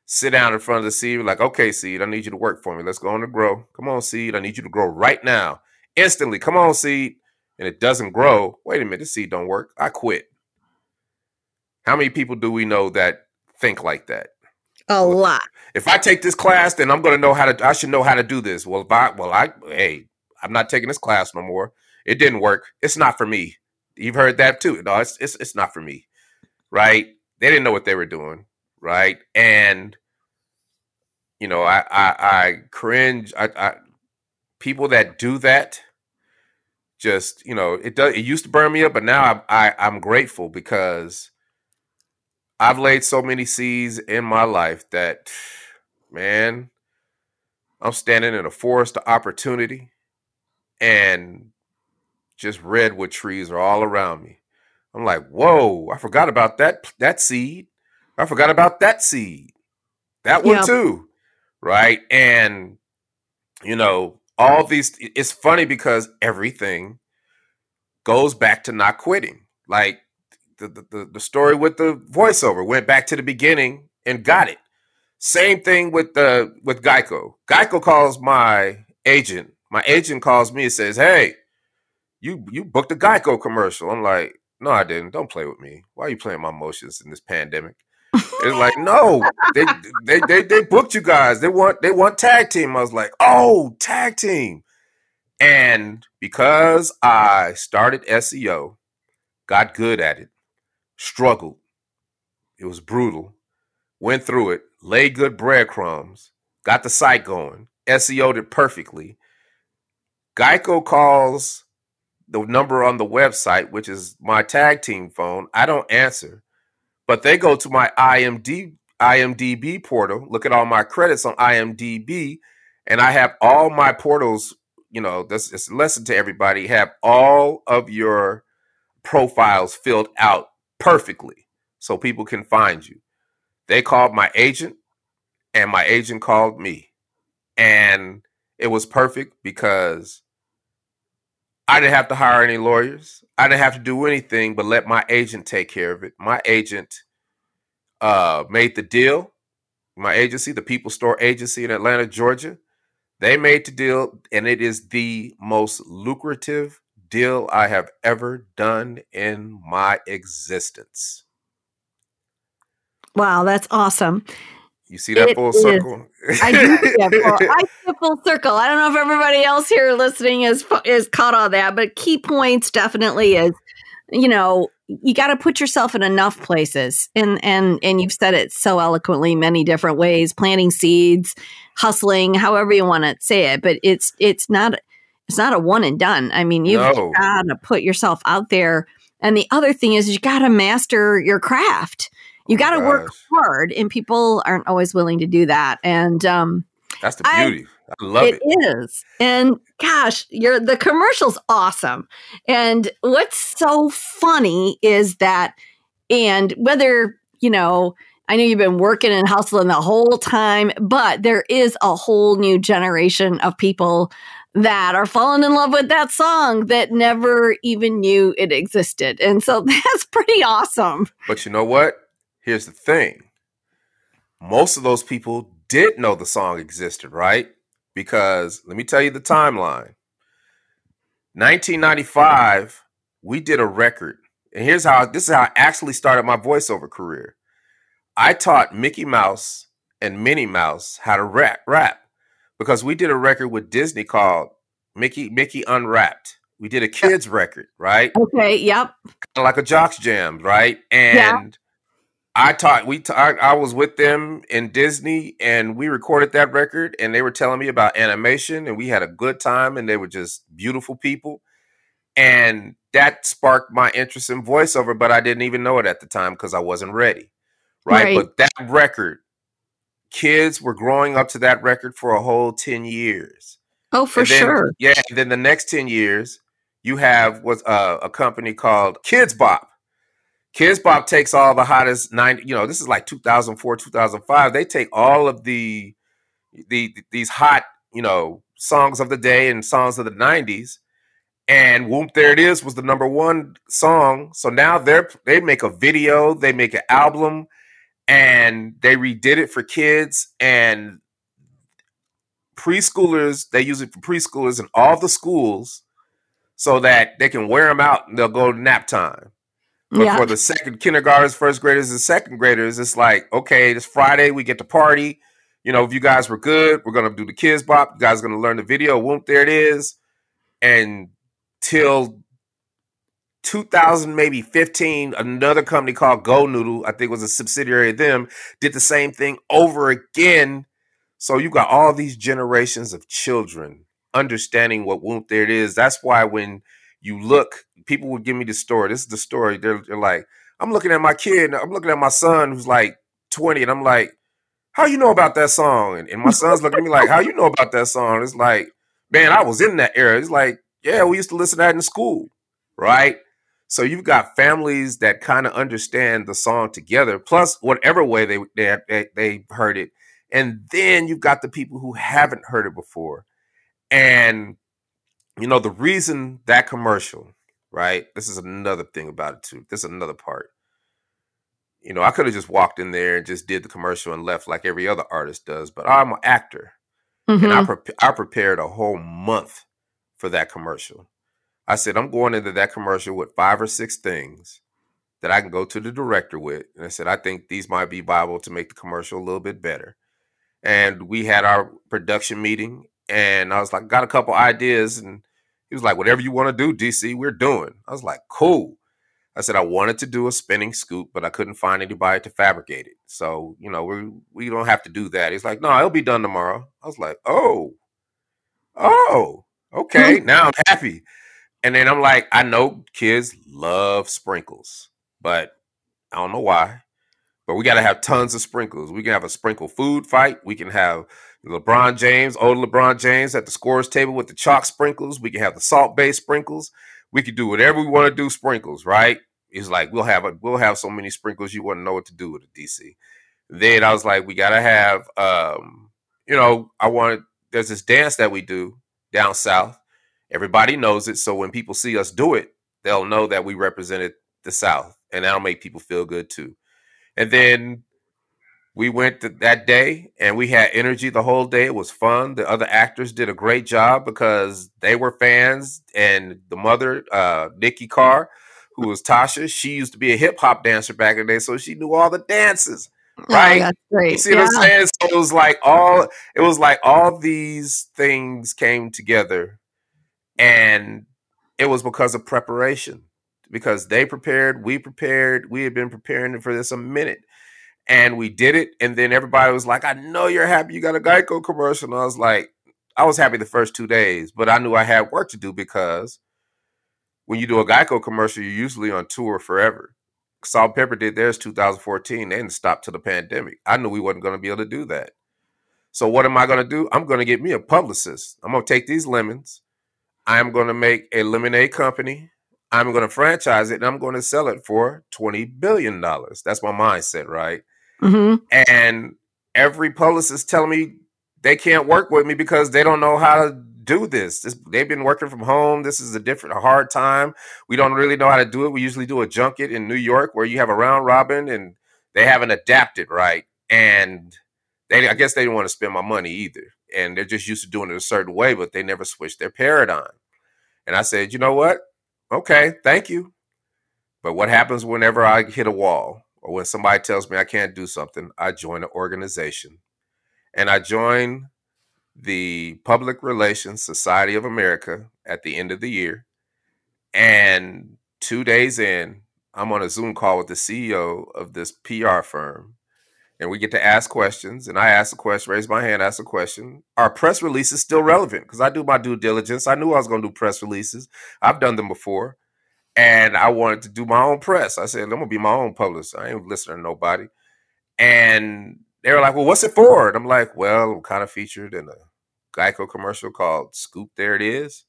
sit down in front of the seed, like, okay, seed, I need you to work for me. Let's go on to grow. Come on, seed, I need you to grow right now. Instantly, come on, seed. And it doesn't grow. Wait a minute, this seed don't work. I quit. How many people do we know that think like that? A lot. If I take this class, then I'm going to know how to. I should know how to do this. Well, if I, well, I, hey, I'm not taking this class no more. It didn't work. It's not for me. You've heard that too. No, it's it's it's not for me. Right? They didn't know what they were doing, right? And you know, I I, I cringe. I, I people that do that just you know it does it used to burn me up but now I, I i'm grateful because i've laid so many seeds in my life that man i'm standing in a forest of opportunity and just redwood trees are all around me. I'm like, whoa, I forgot about that that seed. I forgot about that seed. That one yep. too. Right. And you know, all these it's funny because everything goes back to not quitting. Like the, the, the story with the voiceover went back to the beginning and got it. Same thing with the with Geico. Geico calls my agent. My agent calls me and says, Hey, you you booked a Geico commercial. I'm like, no, I didn't. Don't play with me. Why are you playing my emotions in this pandemic? It's like, no, they, they they they booked you guys. They want they want tag team. I was like, oh, tag team. And because I started SEO, got good at it, struggled. It was brutal. Went through it, laid good breadcrumbs, got the site going, SEO'd it perfectly. Geico calls the number on the website, which is my tag team phone, I don't answer. But they go to my IMD, IMDb portal, look at all my credits on IMDb, and I have all my portals. You know, this is a lesson to everybody. Have all of your profiles filled out perfectly so people can find you. They called my agent, and my agent called me. And it was perfect because I didn't have to hire any lawyers. I didn't have to do anything but let my agent take care of it. My agent uh, made the deal. My agency, the People Store Agency in Atlanta, Georgia, they made the deal, and it is the most lucrative deal I have ever done in my existence. Wow, that's awesome. You see that it full circle? I do see that full, I see full circle. I don't know if everybody else here listening is is caught on that, but key points definitely is, you know, you got to put yourself in enough places, and and and you've said it so eloquently, many different ways, planting seeds, hustling, however you want to say it, but it's it's not it's not a one and done. I mean, you've no. got to put yourself out there. And the other thing is, you got to master your craft you got to work hard, and people aren't always willing to do that. And um, that's the beauty. I, I love it. It is, and gosh, you're the commercial's awesome. And what's so funny is that, and whether you know. I know you've been working and hustling the whole time, but there is a whole new generation of people that are falling in love with that song that never even knew it existed. And so that's pretty awesome. But you know what? Here's the thing most of those people did know the song existed, right? Because let me tell you the timeline 1995, we did a record. And here's how this is how I actually started my voiceover career. I taught Mickey Mouse and Minnie Mouse how to rap rap because we did a record with Disney called Mickey Mickey Unrapped. We did a kids record, right? Okay, yep. Kind of like a Jock Jams, right? And yeah. I taught we ta- I, I was with them in Disney and we recorded that record and they were telling me about animation and we had a good time and they were just beautiful people. And that sparked my interest in voiceover, but I didn't even know it at the time because I wasn't ready. Right? right? But that record kids were growing up to that record for a whole 10 years. Oh, for then, sure. Yeah. and Then the next 10 years, you have was uh, a company called Kidz Bop. Kidz Bop takes all the hottest nine, you know, this is like 2004, 2005. They take all of the the these hot, you know, songs of the day and songs of the 90s. And Whoomp There It Is was the number one song. So now they're they make a video, they make an album, and they redid it for kids and preschoolers they use it for preschoolers in all the schools so that they can wear them out and they'll go to nap time but yeah. for the second kindergartners first graders and second graders it's like okay this friday we get to party. You know if you guys were good we're gonna do the Kidz Bop you guys are gonna learn the video whoomp there it is. And till 2000 maybe 15 another company called GoNoodle i think was a subsidiary of them did the same thing over again. So you got all these generations of children understanding what whoomp there it is. That's why when you look people would give me the story. This is the story. They're, they're like i'm looking at my kid i'm looking at my son who's like 20 and i'm like how you know about that song? And, and my son's looking at me like how you know about that song? It's like man i was in that era. It's like yeah we used to listen to that in school right? So you've got families that kind of understand the song together, plus whatever way they they they heard it, and then you've got the people who haven't heard it before, and you know the reason that commercial, right? This is another thing about it too. This is another part. You know, I could have just walked in there and just did the commercial and left like every other artist does, but I'm an actor, mm-hmm. and I mm-hmm. pre- I prepared a whole month for that commercial. I said, I'm going into that commercial with five or six things that I can go to the director with. And I said, I think these might be viable to make the commercial a little bit better. And we had our production meeting, and I was like, got a couple ideas. And he was like, whatever you want to do, DC, we're doing. I was like, cool. I said I wanted to do a spinning scoop, but I couldn't find anybody to fabricate it. So, you know, we we don't have to do that. He's like, no, it'll be done tomorrow. I was like, oh, oh, okay. now I'm happy. And then I'm like, I know kids love sprinkles, but I don't know why. But we got to have tons of sprinkles. We can have a sprinkle food fight. We can have LeBron James, old LeBron James at the scores table with the chalk sprinkles. We can have the salt based sprinkles. We can do whatever we want to do sprinkles, right? He's like, we'll have a, we'll have so many sprinkles you wouldn't know what to do with a DC. Then I was like, we gotta have um, you know, I wanted there's this dance that we do down south Everybody knows it. So when people see us do it, they'll know that we represented the South. And that'll make people feel good too. And then we went that day and we had energy the whole day. It was fun. The other actors did a great job because they were fans. And the mother, uh, Nikki Carr, who was Tasha, she used to be a hip hop dancer back in the day, so she knew all the dances. Oh, right? Oh, great. You see yeah. what I'm saying? So it was like all it was like all these things came together and it was because of preparation, because they prepared, we prepared, we had been preparing for this a minute. And we did it. And then everybody was like, I know you're happy you got a Geico commercial. And I was like, I was happy the first two days, but I knew I had work to do because when you do a Geico commercial, you're usually on tour forever. Salt Pepper did theirs 2014. They didn't stop till the pandemic. I knew we wasn't going to be able to do that. So what am I going to do? I'm going to get me a publicist. I'm going to take these lemons I'm going to make a lemonade company. I'm going to franchise it and I'm going to sell it for $20 billion. That's my mindset, right? Mm-hmm. And every publicist telling me they can't work with me because they don't know how to do this. this. They've been working from home. This is a different, a hard time. We don't really know how to do it. We usually do a junket in New York where you have a round robin, and they haven't adapted right. And they, I guess, they didn't want to spend my money either. And they're just used to doing it a certain way, but they never switched their paradigm. And I said, you know what? Okay, thank you. But what happens whenever I hit a wall or when somebody tells me I can't do something? I join an organization. And I join the Public Relations Society of America at the end of the year. And two days in, I'm on a Zoom call with the CEO of this PR firm. And we get to ask questions. And I ask a question, raise my hand, ask a question. Are press releases still relevant? Because I do my due diligence. I knew I was going to do press releases. I've done them before. And I wanted to do my own press. I said, I'm to be my own publisher. I ain't listening to nobody. And they were like, well, what's it for? And I'm like, well, I'm kind of featured in a Geico commercial called Scoop There It Is.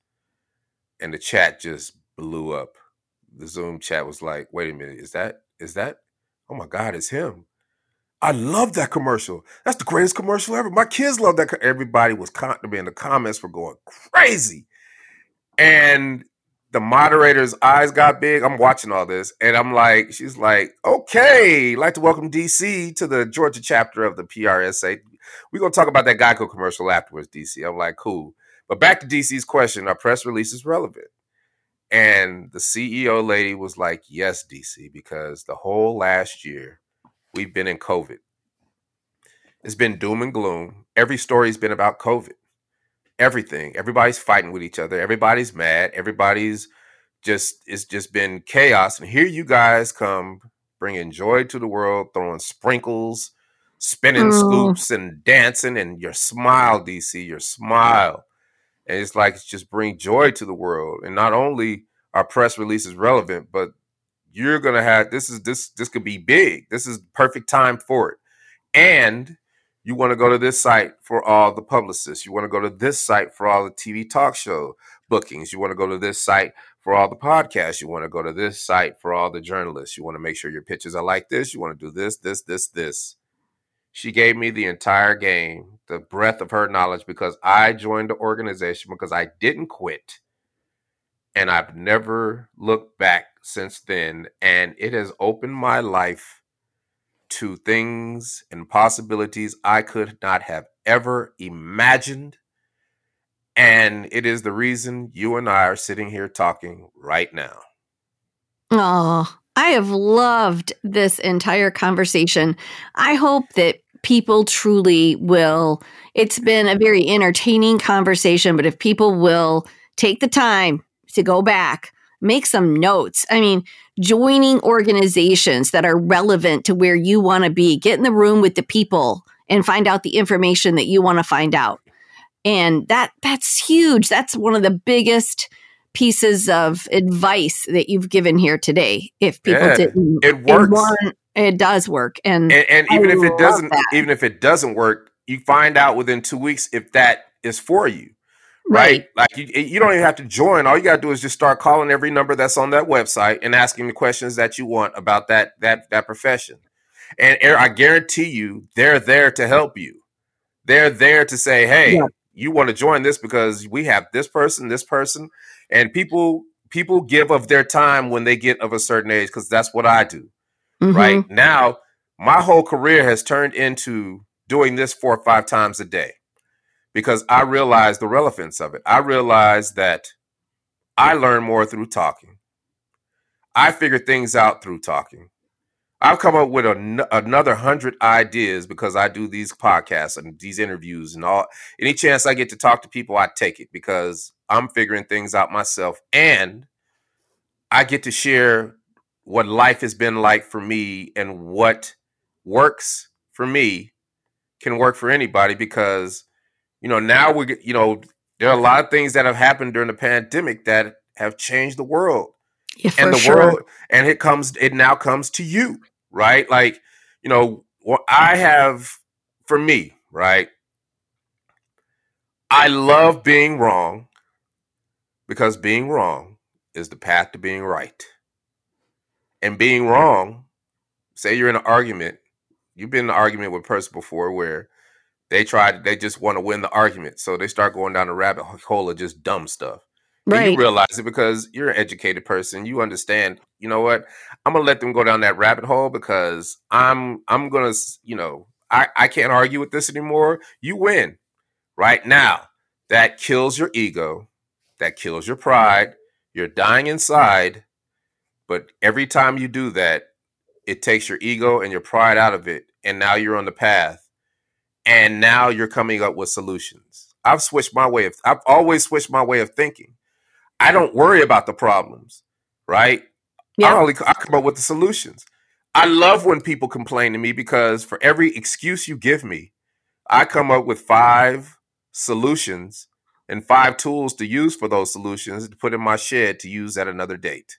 And the chat just blew up. The Zoom chat was like, wait a minute, is that, is that, oh my God, it's him. I love that commercial. That's the greatest commercial ever. My kids love that. Everybody was con- in the comments were going crazy. And the moderator's eyes got big. I'm watching all this, and I'm like, she's like, okay, I'd like to welcome DC to the Georgia chapter of the PRSA. We're gonna talk about that Geico commercial afterwards, DC. I'm like, cool. But back to DC's question: Are press releases relevant? And the CEO lady was like, yes, DC, because the whole last year we've been in COVID. It's been doom and gloom. Every story's been about COVID everything. Everybody's fighting with each other. Everybody's mad. Everybody's just it's just been chaos. And here you guys come bringing joy to the world, throwing sprinkles, spinning mm. scoops, and dancing, and your smile, DC, your smile. And it's like it's just bring joy to the world. And not only our press release is relevant, but you're gonna have this is this this could be big. This is perfect time for it. And you want to go to this site for all the publicists. You want to go to this site for all the TV talk show bookings. You want to go to this site for all the podcasts. You want to go to this site for all the journalists. You want to make sure your pitches are like this. You want to do this, this, this, this. She gave me the entire game, the breadth of her knowledge, because I joined the organization because I didn't quit. And I've never looked back since then. And it has opened my life to things and possibilities I could not have ever imagined. And it is the reason you and I are sitting here talking right now. Oh, I have loved this entire conversation. I hope that people truly will. It's been a very entertaining conversation, but if people will take the time to go back, make some notes. I mean, joining organizations that are relevant to where you want to be. Get in the room with the people and find out the information that you want to find out. And that that's huge. That's one of the biggest pieces of advice that you've given here today. If people yeah, didn't, it works. it does work, and and, and even if it doesn't, that. even if it doesn't work, you find out within two weeks if that is for you right? right? Like you, you don't even have to join. All you gotta do is just start calling every number that's on that website and asking the questions that you want about that that that profession. And I guarantee you, they're there to help you. They're there to say, "Hey, yeah. you want to join this because we have this person, this person," and people people give of their time when they get of a certain age because that's what I do. Mm-hmm. Right now, my whole career has turned into doing this four or five times a day because I realized the relevance of it. I realized that I learn more through talking. I figure things out through talking. I've come up with an- another hundred ideas because I do these podcasts and these interviews and all. Any chance I get to talk to people, I take it because I'm figuring things out myself and I get to share what life has been like for me and what works for me can work for anybody because you know, now we you know, there are a lot of things that have happened during the pandemic that have changed the world. Yeah, and the sure. world and it comes it now comes to you, right? Like, you know, what I have for me, right? I love being wrong because being wrong is the path to being right. And being wrong, say you're in an argument, you've been in an argument with a person before where They try. They just want to win the argument, so they start going down the rabbit hole of just dumb stuff. Right. And you realize it because you're an educated person. You understand. You know what? I'm gonna let them go down that rabbit hole because I'm I'm gonna you know I I can't argue with this anymore. You win right now. That kills your ego. That kills your pride. You're dying inside. But every time you do that, it takes your ego and your pride out of it. And now you're on the path. And now you're coming up with solutions. I've switched my way of I've always switched my way of thinking. I don't worry about the problems, right? Yeah. I only I come up with the solutions. I love when people complain to me because for every excuse you give me, I come up with five solutions and five tools to use for those solutions to put in my shed to use at another date.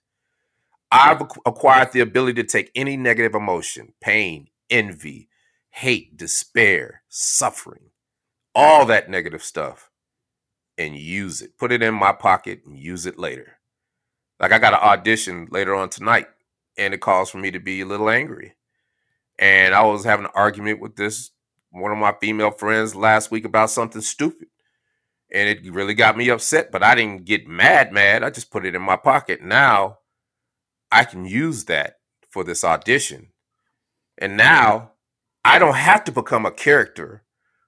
I've acquired the ability to take any negative emotion, pain, envy, hate, despair, suffering, all that negative stuff, and use it. Put it in my pocket and use it later. Like I got an audition later on tonight, and it calls for me to be a little angry. And I was having an argument with this one of my female friends last week about something stupid. And it really got me upset, but I didn't get mad, mad. I just put it in my pocket. Now I can use that for this audition. And now I don't have to become a character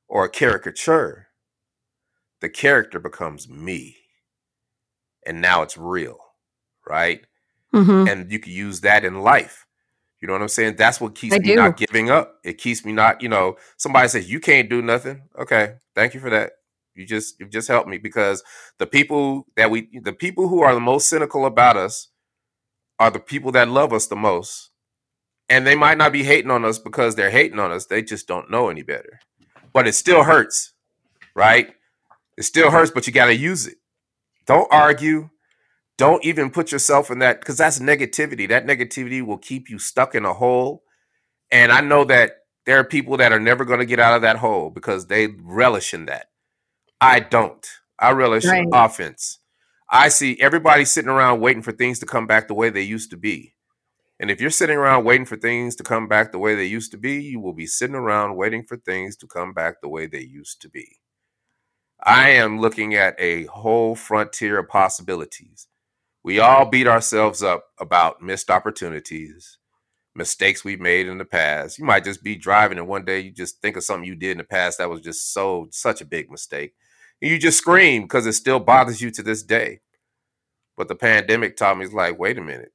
or a caricature. The character becomes me. And now it's real, right? Mm-hmm. And you can use that in life. You know what I'm saying? That's what keeps I me do. not giving up. It keeps me not, you know, somebody says you can't do nothing. Okay, thank you for that. You just you just helped me because the people that we the people who are the most cynical about us are the people that love us the most. And they might not be hating on us because they're hating on us. They just don't know any better. But it still hurts, right? It still hurts, but you got to use it. Don't argue. Don't even put yourself in that because that's negativity. That negativity will keep you stuck in a hole. And I know that there are people that are never going to get out of that hole because they relish in that. I don't. I relish right. offense. I see everybody sitting around waiting for things to come back the way they used to be. And if you're sitting around waiting for things to come back the way they used to be, you will be sitting around waiting for things to come back the way they used to be. I am looking at a whole frontier of possibilities. We all beat ourselves up about missed opportunities, mistakes we've made in the past. You might just be driving and one day you just think of something you did in the past that was just so such a big mistake and you just scream because it still bothers you to this day. But the pandemic taught me, it's like, wait a minute.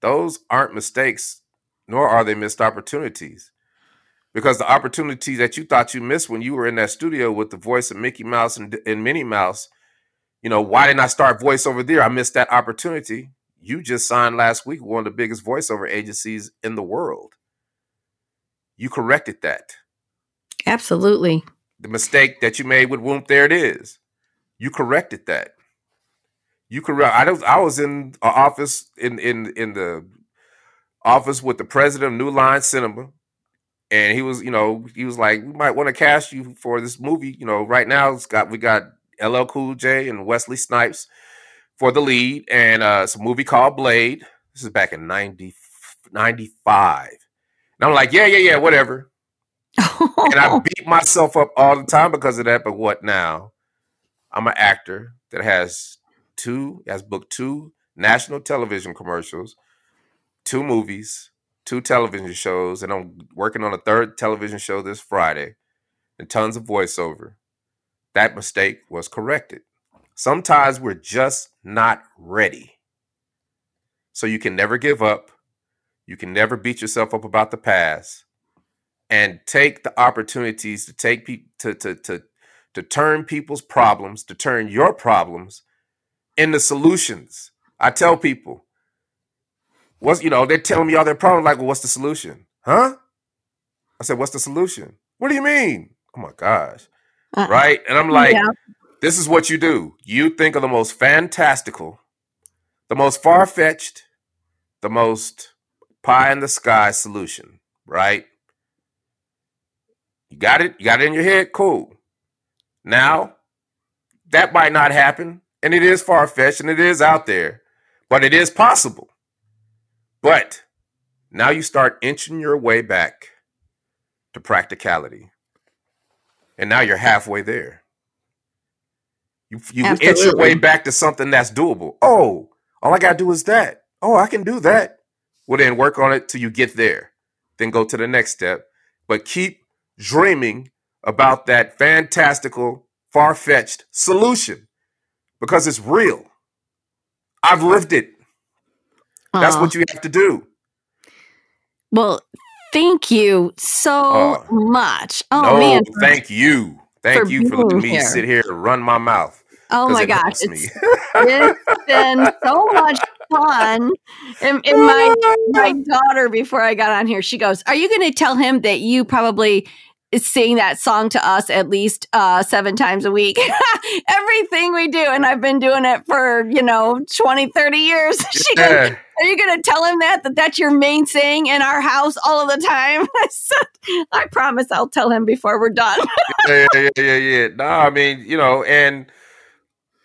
Those aren't mistakes, nor are they missed opportunities. Because the opportunities that you thought you missed when you were in that studio with the voice of Mickey Mouse and, and Minnie Mouse, you know, why didn't I start voiceover there? I missed that opportunity. You just signed last week one of the biggest voiceover agencies in the world. You corrected that. Absolutely the mistake that you made with Whoomp, there it is. You corrected that. You correct. I was I was in an office in in in the office with the president of New Line Cinema, and he was you know he was like we might want to cast you for this movie. You know right now it's got we got LL Cool J and Wesley Snipes for the lead, and uh, it's a movie called Blade. This is back in 90, 95. And I'm like, yeah, yeah, yeah, whatever and I beat myself up all the time because of that. But what now? I'm an actor that has two, has booked two national television commercials, two movies, two television shows, and I'm working on a third television show this Friday, and tons of voiceover. That mistake was corrected. Sometimes we're just not ready. So you can never give up. You can never beat yourself up about the past and take the opportunities to take people to, to to to turn people's problems, to turn your problems into solutions. I tell people, what's you know, they're telling me all their problems, like, well, what's the solution? Huh? I said, what's the solution? What do you mean? Oh my gosh. Uh, right? And I'm like, yeah. this is what you do. You think of the most fantastical, the most far-fetched, the most pie in the sky solution, right? You got it? You got it in your head? Cool. Now, that might not happen, and it is far fetched and it is out there, but it is possible. But now you start inching your way back to practicality. and now you're halfway there. You you inch your way back to something that's doable. Oh, all I gotta do is that. Oh, I can do that. Well, then work on it till you get there. Then go to the next step. But keep dreaming about that fantastical, far fetched solution because it's real. I've lived it. That's what you have to do. Well, thank you so uh, much. Oh no, man, thank you, thank for you for letting me here. sit here and run my mouth. Oh my gosh, it's, it's been so much fun. And, and my my daughter, before I got on here, she goes, "Are you going to tell him that you probably sing that song to us at least uh, seven times a week. Everything we do and i've been doing it for you know 20 30 years. She yeah. goes, are you going to tell him that that that's your main thing in our house all of the time? I said i promise i'll tell him before we're done. Yeah yeah yeah yeah no i mean you know and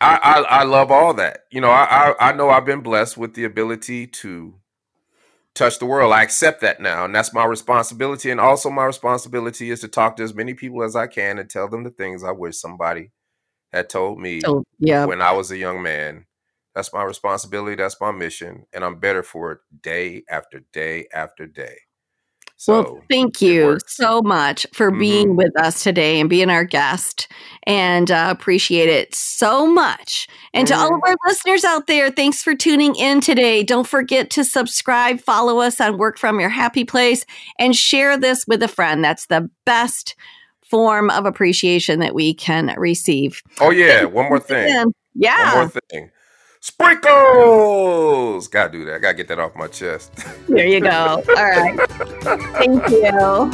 I, I, I love all that. You know I, I i know i've been blessed with the ability to touch the world. I accept that now, and that's my responsibility. And also, my responsibility is to talk to as many people as I can and tell them the things I wish somebody had told me oh, yeah. when I was a young man. That's my responsibility. That's my mission, and I'm better for it day after day after day. So well, thank you so much for mm-hmm. being with us today and being our guest, and uh, appreciate it so much. And mm-hmm. to all of our listeners out there, thanks for tuning in today. Don't forget to subscribe, follow us on Work From Your Happy Place, and share this with a friend. That's the best form of appreciation that we can receive. Oh yeah, one more thing. Yeah. One more thing. Sprinkles! Gotta do that. Gotta get that off my chest. There you go. All right. Thank you.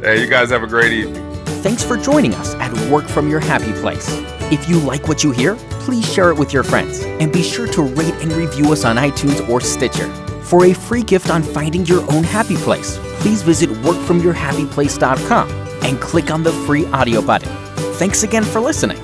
Hey, you guys have a great evening. Thanks for joining us at Work From Your Happy Place. If you like what you hear, please share it with your friends and be sure to rate and review us on iTunes or Stitcher. For a free gift on finding your own happy place, please visit workfromyourhappyplace.com and click on the free audio button. Thanks again for listening.